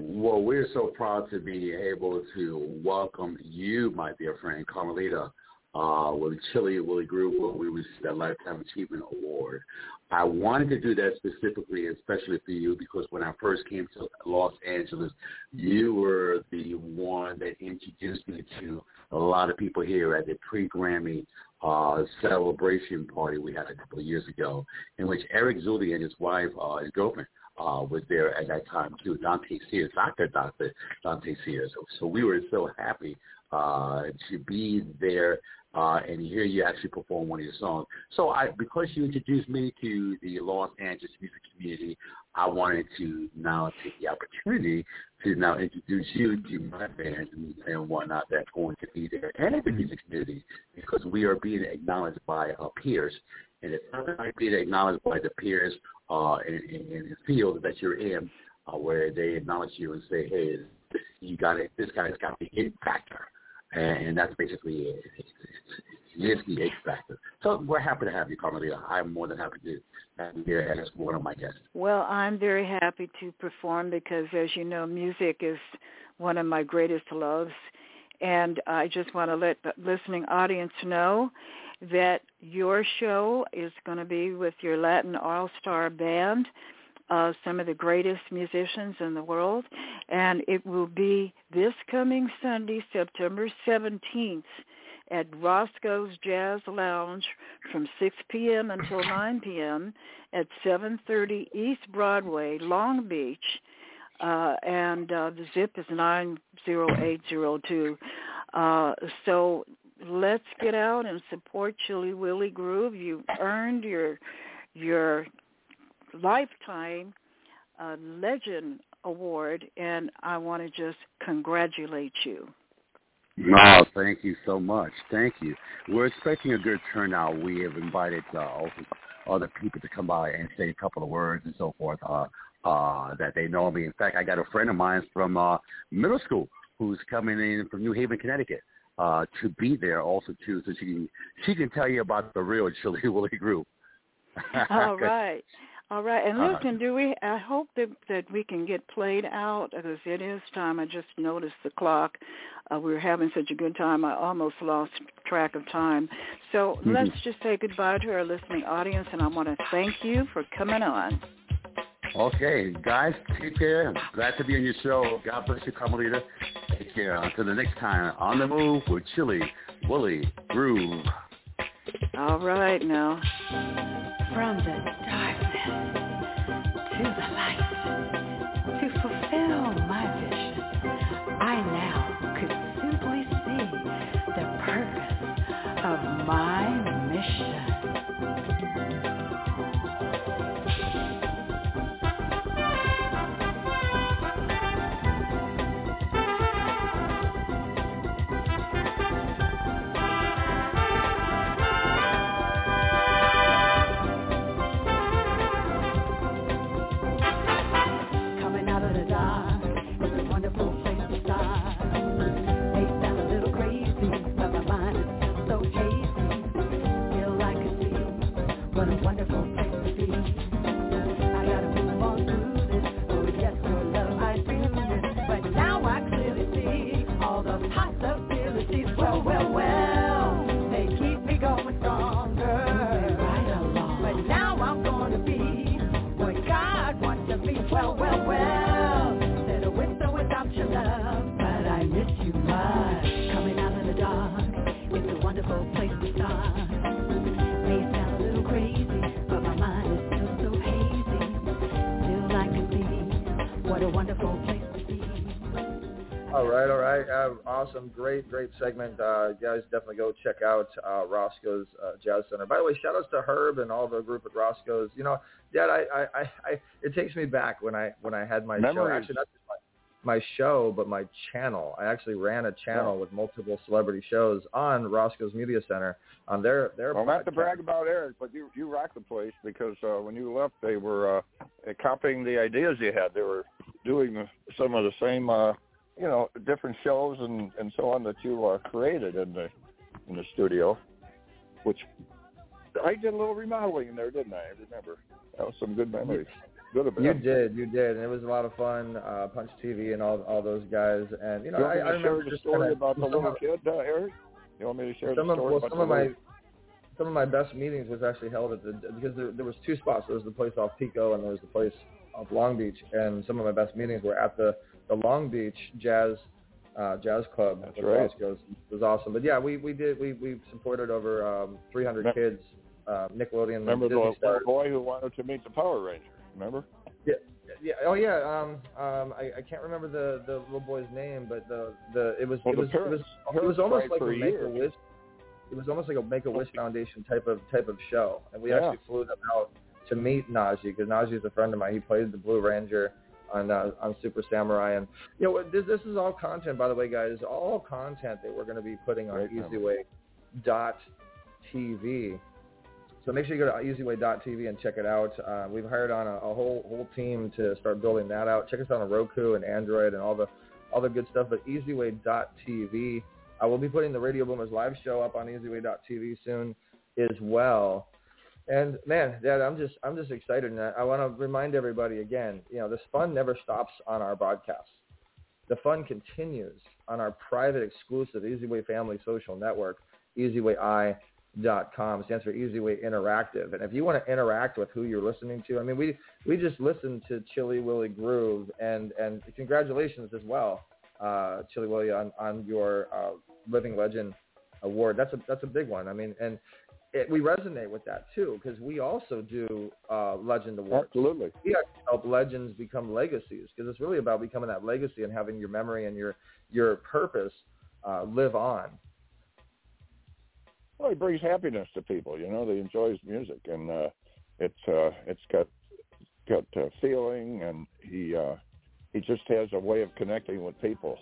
Well, we're so proud to be able to welcome you, my dear friend Carmelita, uh, with Chillie Willie Group, where we received that Lifetime Achievement Award. I wanted to do that specifically, especially for you, because when I first came to Los Angeles, you were the one that introduced me to a lot of people here at the pre-Grammy uh, celebration party we had a couple of years ago, in which Eric Zuley and his wife, uh, his girlfriend, uh, was there at that time too. Dante Sears, Dr. Dr. Dante Sears. So, we were so happy uh, to be there uh, and hear you actually perform one of your songs. So I, because you introduced me to the Los Angeles music community, I wanted to now take the opportunity to now introduce you to my fans and, and whatnot that's going to be there and the music community because we are being acknowledged by our peers. And it's not like being acknowledged by the peers uh, in, the field that you're in uh, where they acknowledge you and say, hey, you got it. This guy's got the hit factor and, and that's basically it. It's, the X factor. So we're happy to have you, Carmelita. I'm more than happy to have you here as one of my guests.
Well, I'm very happy to perform because, as you know, music is one of my greatest loves. And I just want to let the listening audience know that your show is going to be with your Latin All-Star Band, uh, some of the greatest musicians in the world. And it will be this coming Sunday, September 17th at Roscoe's Jazz Lounge from 6 p.m. until 9 p.m. at 730 East Broadway, Long Beach. Uh, and uh, the zip is 90802. Uh, so let's get out and support Chillie Willie Groove. You earned your your lifetime uh, legend award, and I want to just congratulate you.
No, thank you so much. Thank you. We're expecting a good turnout. We have invited uh, other people to come by and say a couple of words and so forth uh, uh, that they know me. In fact, I got a friend of mine from uh, middle school who's coming in from New Haven, Connecticut, uh, to be there also too, so she can she can tell you about the real Chillie [laughs] Willie group. [laughs]
All right. All right, and uh-huh. listen, do we? I hope that that we can get played out because it is time. I just noticed the clock. Uh, we were having such a good time, I almost lost track of time. So mm-hmm. let's just say goodbye to our listening audience, and I want to thank you for coming on.
Okay, guys, take care. Glad to be on your show. God bless you, Carmelita. Take care. Until the next time, on the move with Chillie Willie Groove.
All right, now.
From the darkness to the light,
awesome, great, great segment. Uh, guys, definitely go check out uh, Roscoe's uh, Jazz Center. By the way, shout outs to Herb and all the group at Roscoe's. You know, Dad, I, I, I, it takes me back when I when I had my
Memories.
show. Actually, not my, show, but my channel. I actually ran a channel yeah. with multiple celebrity shows on Roscoe's Media Center on their their.
Well, not to brag about Eric, but you you rock the place because uh, when you left, they were uh, copying the ideas you had. They were doing some of the same. Uh, you know different shows and and so on that you uh, created in the in the studio, which I did a little remodeling in there, didn't I? I remember that was some good memories. Good
you did, you did, and it was a lot of fun. Uh, Punch TV and all all those guys, and you know,
you
I, I remember
the story
kinda,
about the little kid, uh, Eric. You want me to share
some
the
of
story
well,
about
some of my
little...
some of my best meetings was actually held at the because there, there was two spots. There was the place off Pico and there was the place off Long Beach, and some of my best meetings were at the the Long Beach Jazz uh, Jazz Club.
That's right.
It was awesome. But yeah, we we did we we supported over um, 300 kids. Uh, Nickelodeon.
Remember the little boy who wanted to meet the Power Ranger? Remember?
Yeah. Yeah. Oh yeah. Um. Um. I, I can't remember the the little boy's name, but the the it was
well,
it was
parents,
it was it was almost like a make a wish. It was almost like a Make a Wish [laughs] Foundation type of type of show, and we
Yeah.
actually flew them out to meet Najee because Najee is a friend of mine. He played the Blue Ranger on uh, on Super Samurai, and you know this this is all content, by the way, guys. All content that we're going to be putting on
Great
EasyWay dot TV. So make sure you go to EasyWay.tv and check it out. Uh, we've hired on a, a whole whole team to start building that out. Check us out on Roku and Android and all the all the good stuff. But EasyWay.tv, Uh, we'll be putting the Radio Boomers live show up on EasyWay.tv soon as well. And man, Dad, I'm just I'm just excited, and I, I want to remind everybody again. You know, this fun never stops on our broadcasts. The fun continues on our private, exclusive EasyWay Family Social Network, EasyWayI.com. stands for EasyWay Interactive. And if you want to interact with who you're listening to, I mean, we we just listened to Chillie Willie Groove, and and congratulations as well, uh, Chillie Willie, on on your uh, Living Legend award. That's a that's a big one. I mean, and it, we resonate with that too because we also do uh, legend awards.
Absolutely,
we help legends become legacies because it's really about becoming that legacy and having your memory and your your purpose uh, live on.
Well, he brings happiness to people. You know, they enjoy his music, and uh, it's uh, it's got got uh, feeling, and he uh, he just has a way of connecting with people.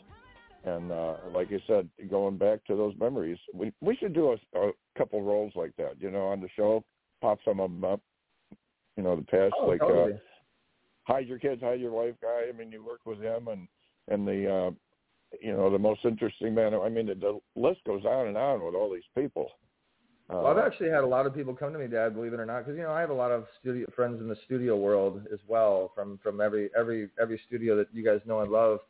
And uh, like you said, going back to those memories, we we should do a, a couple roles like that. You know, on the show, pop some of them up. You know, the past
oh,
like
totally.
uh, hide your kids, hide your wife guy. I mean, you work with him, and and the uh, you know the most interesting man. I mean, the, the list goes on and on with all these people. Uh,
well, I've actually had a lot of people come to me, Dad, believe it or not, because you know I have a lot of studio friends in the studio world as well, from from every every every studio that you guys know and love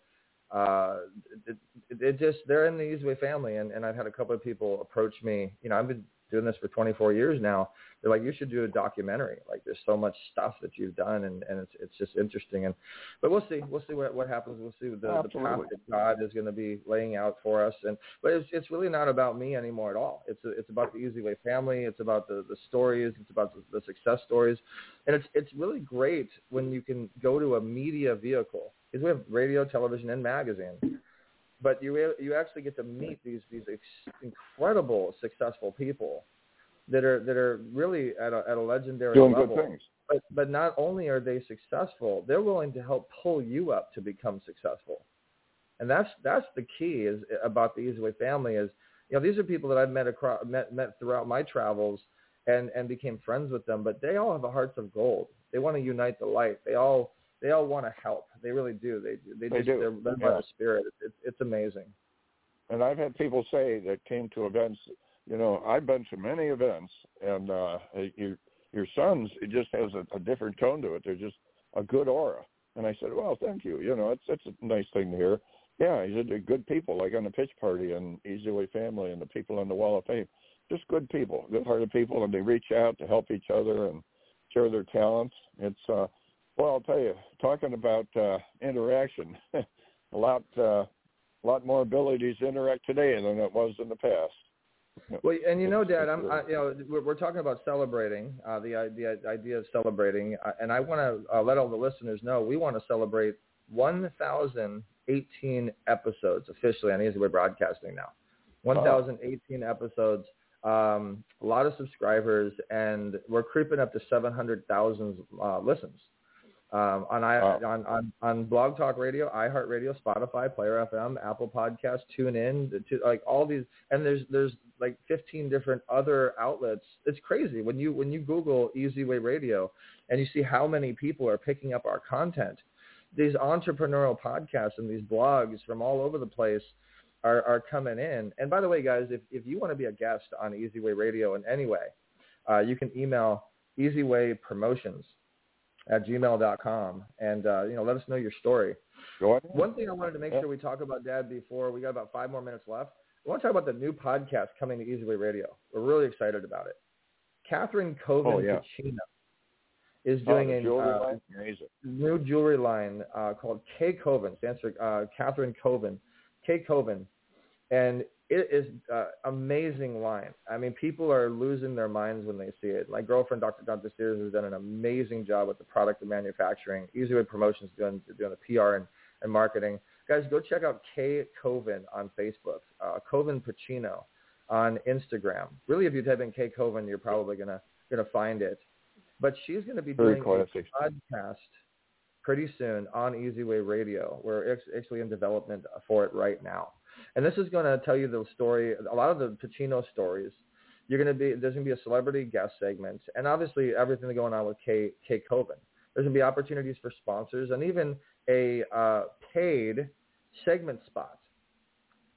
uh, it, it, it just they're in the Easyway family, and, and I've had a couple of people approach me. You know, I've been doing this for 24 years now. They're like, you should do a documentary. Like, there's so much stuff that you've done, and, and it's it's just interesting. And but we'll see, we'll see what what happens. We'll see what the, the path that God is going to be laying out for us. And but it's it's really not about me anymore at all. It's it's about the Easy Way family. It's about the the stories. It's about the, the success stories, and it's it's really great when you can go to a media vehicle because we have radio, television, and magazine. But you you actually get to meet these these ex- incredible successful people that are that are really at a, at a legendary
doing
level.
good things.
But but not only are they successful, they're willing to help pull you up to become successful. And that's that's the key is about the Easyway family is you know these are people that I've met across met met throughout my travels and and became friends with them. But they all have hearts of gold. They want to unite the light. They all they all want to help. They really do. They they,
They
just
do.
they're led
Yeah.
by the spirit. It's it's amazing.
And I've had people say that came to events. You know, I've been to many events, and uh, your your sons it just has a, a different tone to it. They're just a good aura. And I said, well, thank you. You know, it's it's a nice thing to hear. Yeah, he said they're good people, like on the pitch party and Easy Way family and the people on the Wall of Fame. Just good people, good-hearted people, and they reach out to help each other and share their talents. It's uh, well, I'll tell you, talking about uh, interaction, [laughs] a lot, uh, a lot more abilities to interact today than it was in the past.
Well, and you know, Dad, I'm, I, you know, we're, we're talking about celebrating uh, the idea, the idea of celebrating, uh, and I want to uh, let all the listeners know we want to celebrate 1,018 episodes officially on Easy Way Broadcasting now. 1,018 episodes, um, a lot of subscribers, and we're creeping up to 700,000 uh, listens. Um, on, I, on on on Blog Talk Radio, iHeartRadio, Spotify, Player FM, Apple Podcasts, TuneIn, the two, like all these, and there's there's like 15 different other outlets. It's crazy when you when you Google Easy Way Radio, and you see how many people are picking up our content. These entrepreneurial podcasts and these blogs from all over the place are are coming in. And by the way, guys, if if you want to be a guest on Easy Way Radio in any way, uh, you can email Easyway Promotions at gmail.com and uh, you know let us know your story. One thing I wanted to make sure we talk about, Dad, before we got about five more minutes left. I want to talk about the new podcast coming to Easily Radio. We're really excited about it. Catherine Kovin
Oh, yeah.
Pacino is
Oh,
doing
the
a
jewelry
uh, new jewelry line uh, called K Kovin. Stands for uh, Catherine Kovin. K Kovin, and it is uh, amazing line. I mean, people are losing their minds when they see it. My girlfriend, Dr. Dante Sears, has done an amazing job with the product and manufacturing. Easy Easyway Promotions doing doing the PR and, and marketing. Guys, go check out K Kovin on Facebook. Uh, Kovin Pacino on Instagram. Really, if you type in K Kovin, you're probably gonna gonna find it. But she's going to be
Very
doing a podcast pretty soon on Easyway Radio. We're actually in development for it right now. And this is going to tell you the story, a lot of the Pacino stories. You're going to be, there's going to be a celebrity guest segment and obviously everything that's going on with K, K Kovin. There's going to be opportunities for sponsors and even a uh, paid segment spot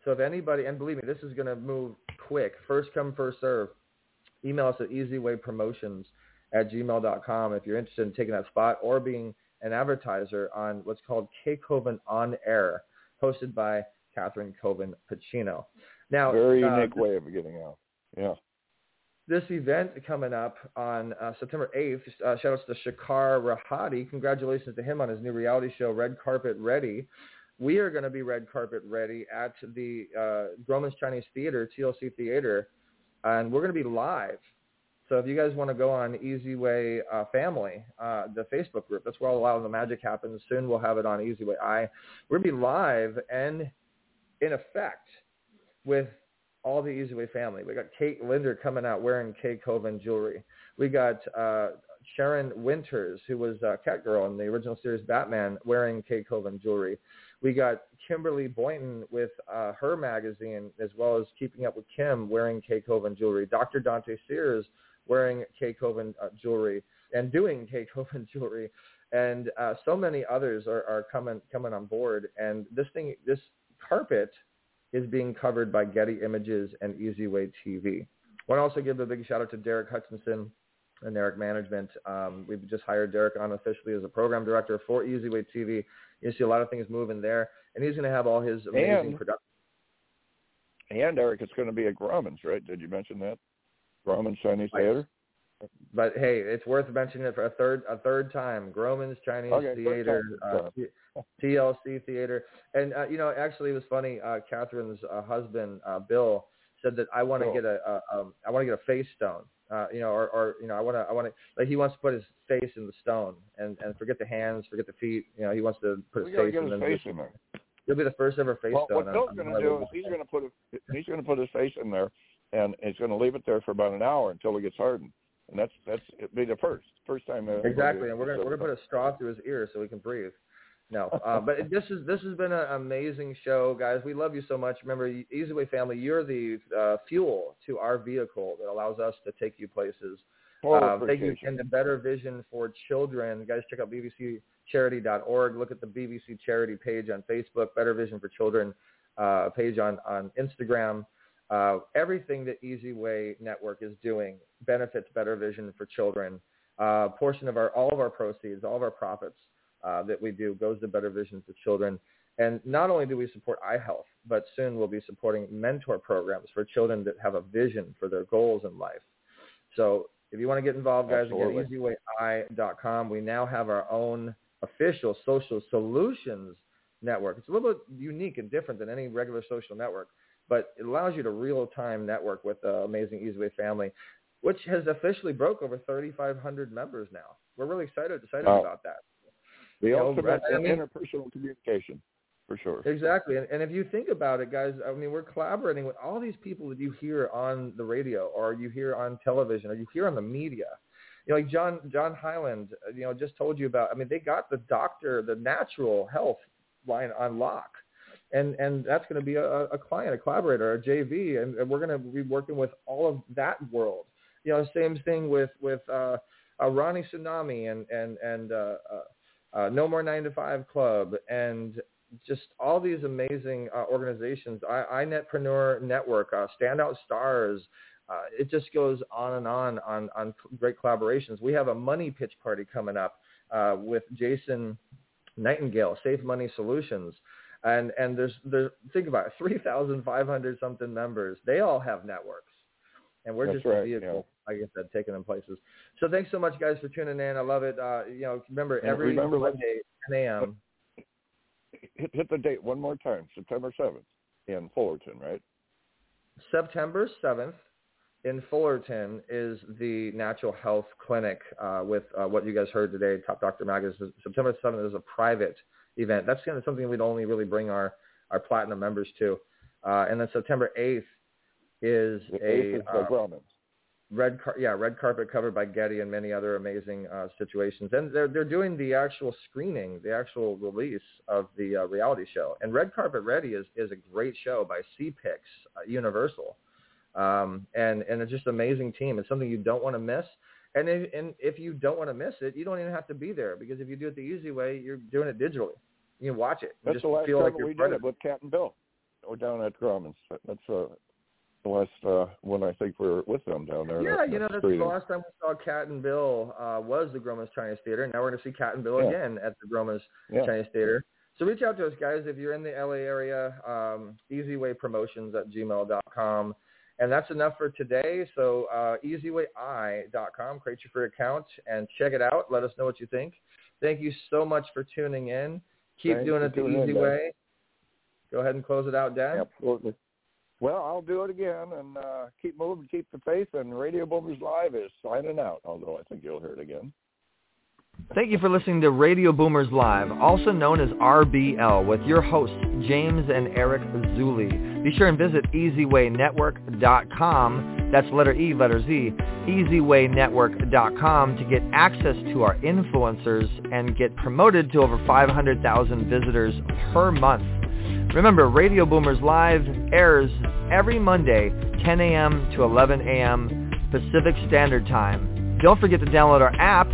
So if anybody, and believe me, this is going to move quick. First come, first serve. Email us at easywaypromotions at gmail.com if you're interested in taking that spot or being an advertiser on what's called K Kovin On Air, hosted by Catherine Kovin Pacino. Now,
very
uh,
unique way of getting out. Yeah.
This event coming up on uh, September 8th, uh, shout outs to Shakar Rahadi. Congratulations to him on his new reality show, Red Carpet Ready. We are going to be red carpet ready at the uh, Grauman's Chinese Theater, TLC Theater, and we're going to be live. So if you guys want to go on Easy Way uh, Family, uh, the Facebook group, that's where a lot of the magic happens. Soon we'll have it on Easy Way I. We're going to be live and in effect with all the Easy Way family. We got Kate Linder coming out wearing K Kovin jewelry. We got uh, Sharon Winters, who was uh, Catgirl in the original series Batman, wearing K Kovin jewelry. We got Kimberly Boynton with uh, her magazine, as well as Keeping Up with Kim, wearing K Kovin jewelry. Dr. Dante Sears wearing K Kovin uh, jewelry and doing [laughs] K Kovin jewelry, and uh, so many others are, are coming coming on board. And this thing, this carpet is being covered by Getty Images and Easy Way TV. I want to also give a big shout out to Derek Hutchinson and Derek Management. Um, we've just hired Derek on officially as a program director for Easy Way TV. You see a lot of things moving there, and he's going to have all his amazing production.
And Eric, it's going to be at Grauman's, right? Did you mention that? Grauman's Chinese
Right.
Theater.
But hey, it's worth mentioning it for a third a third time. Grauman's Chinese
Okay,
Theater, uh, TLC Theater, and uh, you know, actually, it was funny. Uh, Catherine's uh, husband, uh, Bill, said that I want to get a, a um, I want to get a face stone. Uh, you know, or, or you know, I want to I want to like he wants to put his face in the stone and and forget the hands, forget the feet. You know, he wants to put
We
his
to
face
get
in
his face in there.
He'll be the first ever face
Well,
stone.
what Bill's going to do is he's going to put it, he's going to put his face in there, and he's going to leave it there for about an hour until it gets hardened, and that's that's it'd be the first first time. uh,
Exactly, and we're gonna we're gonna put a straw through his ear so he can breathe. No, uh, but it- this is this has been an amazing show, guys. We love you so much. Remember, Easy Way family, you're the uh, fuel to our vehicle that allows us to take you places. Uh, thank you again to Better Vision for Children. Guys, check out bvccharity.org. Look at the BVC Charity page on Facebook, Better Vision for Children uh, page on, on Instagram. Uh, everything that Easy Way Network is doing benefits Better Vision for Children. Uh, portion of our all of our proceeds, all of our profits uh, that we do goes to Better Vision for Children. And not only do we support eye health, but soon we'll be supporting mentor programs for children that have a vision for their goals in life. So if you want to get involved, guys,
Absolutely.
again, easyway.com. We now have our own official social solutions network. It's a little bit unique and different than any regular social network, but it allows you to real-time network with the amazing Easyway family, which has officially broke over 3,500 members now. We're really excited excited
Wow.
about that.
The
You know,
ultimate
I mean-
interpersonal communication, for sure.
Exactly. And, and if you think about it, guys, I mean, we're collaborating with all these people that you hear on the radio or you hear on television or you hear on the media. You know, like John John Highland, you know, just told you about. I mean, they got the doctor, the natural health line on lock, and and that's going to be a, a client, a collaborator, a JV, and, and we're going to be working with all of that world. You know, same thing with with uh, uh, Ronnie Tsunami and and and uh, uh, uh, No More Nine to Five Club and just all these amazing uh, organizations, I, iNetpreneur Network, uh, Standout Stars. Uh, it just goes on and on on on great collaborations. We have a money pitch party coming up uh, with Jason Nightingale, Safe Money Solutions, and and there's there's think about it, three thousand five hundred something members. They all have networks, and we're
That's
just a
right,
vehicle. Like I said, taking them places. So thanks so much, guys, for tuning in. I love it. Uh, you know, remember
And
every
remember,
Monday, 10 a.m.
Hit, hit the date one more time, September seventh in Fullerton, right?
September 7th in Fullerton is the Natural Health Clinic uh, with uh, what you guys heard today, Top Doctor Magazine. September 7th is a private event. That's kind of something we'd only really bring our, our platinum members to. Uh, and then September 8th is
The
a
is, uh,
red car- yeah red carpet covered by Getty and many other amazing uh, situations. And they're they're doing the actual screening, the actual release of the uh, reality show. And Red Carpet Ready is is a great show by CPix uh, Universal, um, and and it's just an amazing team. It's something you don't want to miss. And if, and if you don't want to miss it, you don't even have to be there because if you do it the easy way, you're doing it digitally. You can watch it. You
That's
just
the last
feel
time
like
we did it with Cat and Bill. or down at Grauman's. That's uh, the last uh, one I think we're with them down there.
Yeah,
that,
you know, that's the last time we saw Cat and Bill uh, was the Grauman's Chinese Theater. Now we're going to see Cat and Bill
Yeah.
again at the Grauman's
Yeah.
Chinese Theater. So reach out to us, guys, if you're in the LA area. Um, easywaypromotions at gmail.com. And that's enough for today. So uh, easyway.com, create your free account and check it out. Let us know what you think. Thank you so much for tuning in. Keep
Thanks
doing it the
in,
easy
Dan.
way. Go ahead and close it out, Dan.
Absolutely. Well, I'll do it again and uh, keep moving, keep the faith. And Radio Boomers Live is signing out, although I think you'll hear it again.
Thank you for listening to Radio Boomers Live, also known as RBL, with your hosts, James and Eric Zuley. Be sure and visit eZWayNetwork.com, that's letter E, letter Z, eZWayNetwork.com to get access to our influencers and get promoted to over 500,000 visitors per month. Remember, Radio Boomers Live airs every Monday, 10 a.m. to 11 a.m. Pacific Standard Time. Don't forget to download our app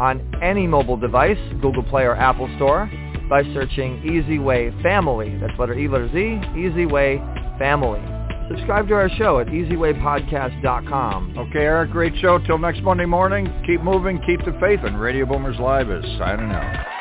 on any mobile device, Google Play or Apple Store, by searching eZWay Family. That's letter E, letter Z, eZWay Family. Subscribe to our show at ezwaypodcast.com.
Okay, Eric, great show. Till next Monday morning, keep moving, keep the faith, and Radio Boomers Live is signing out.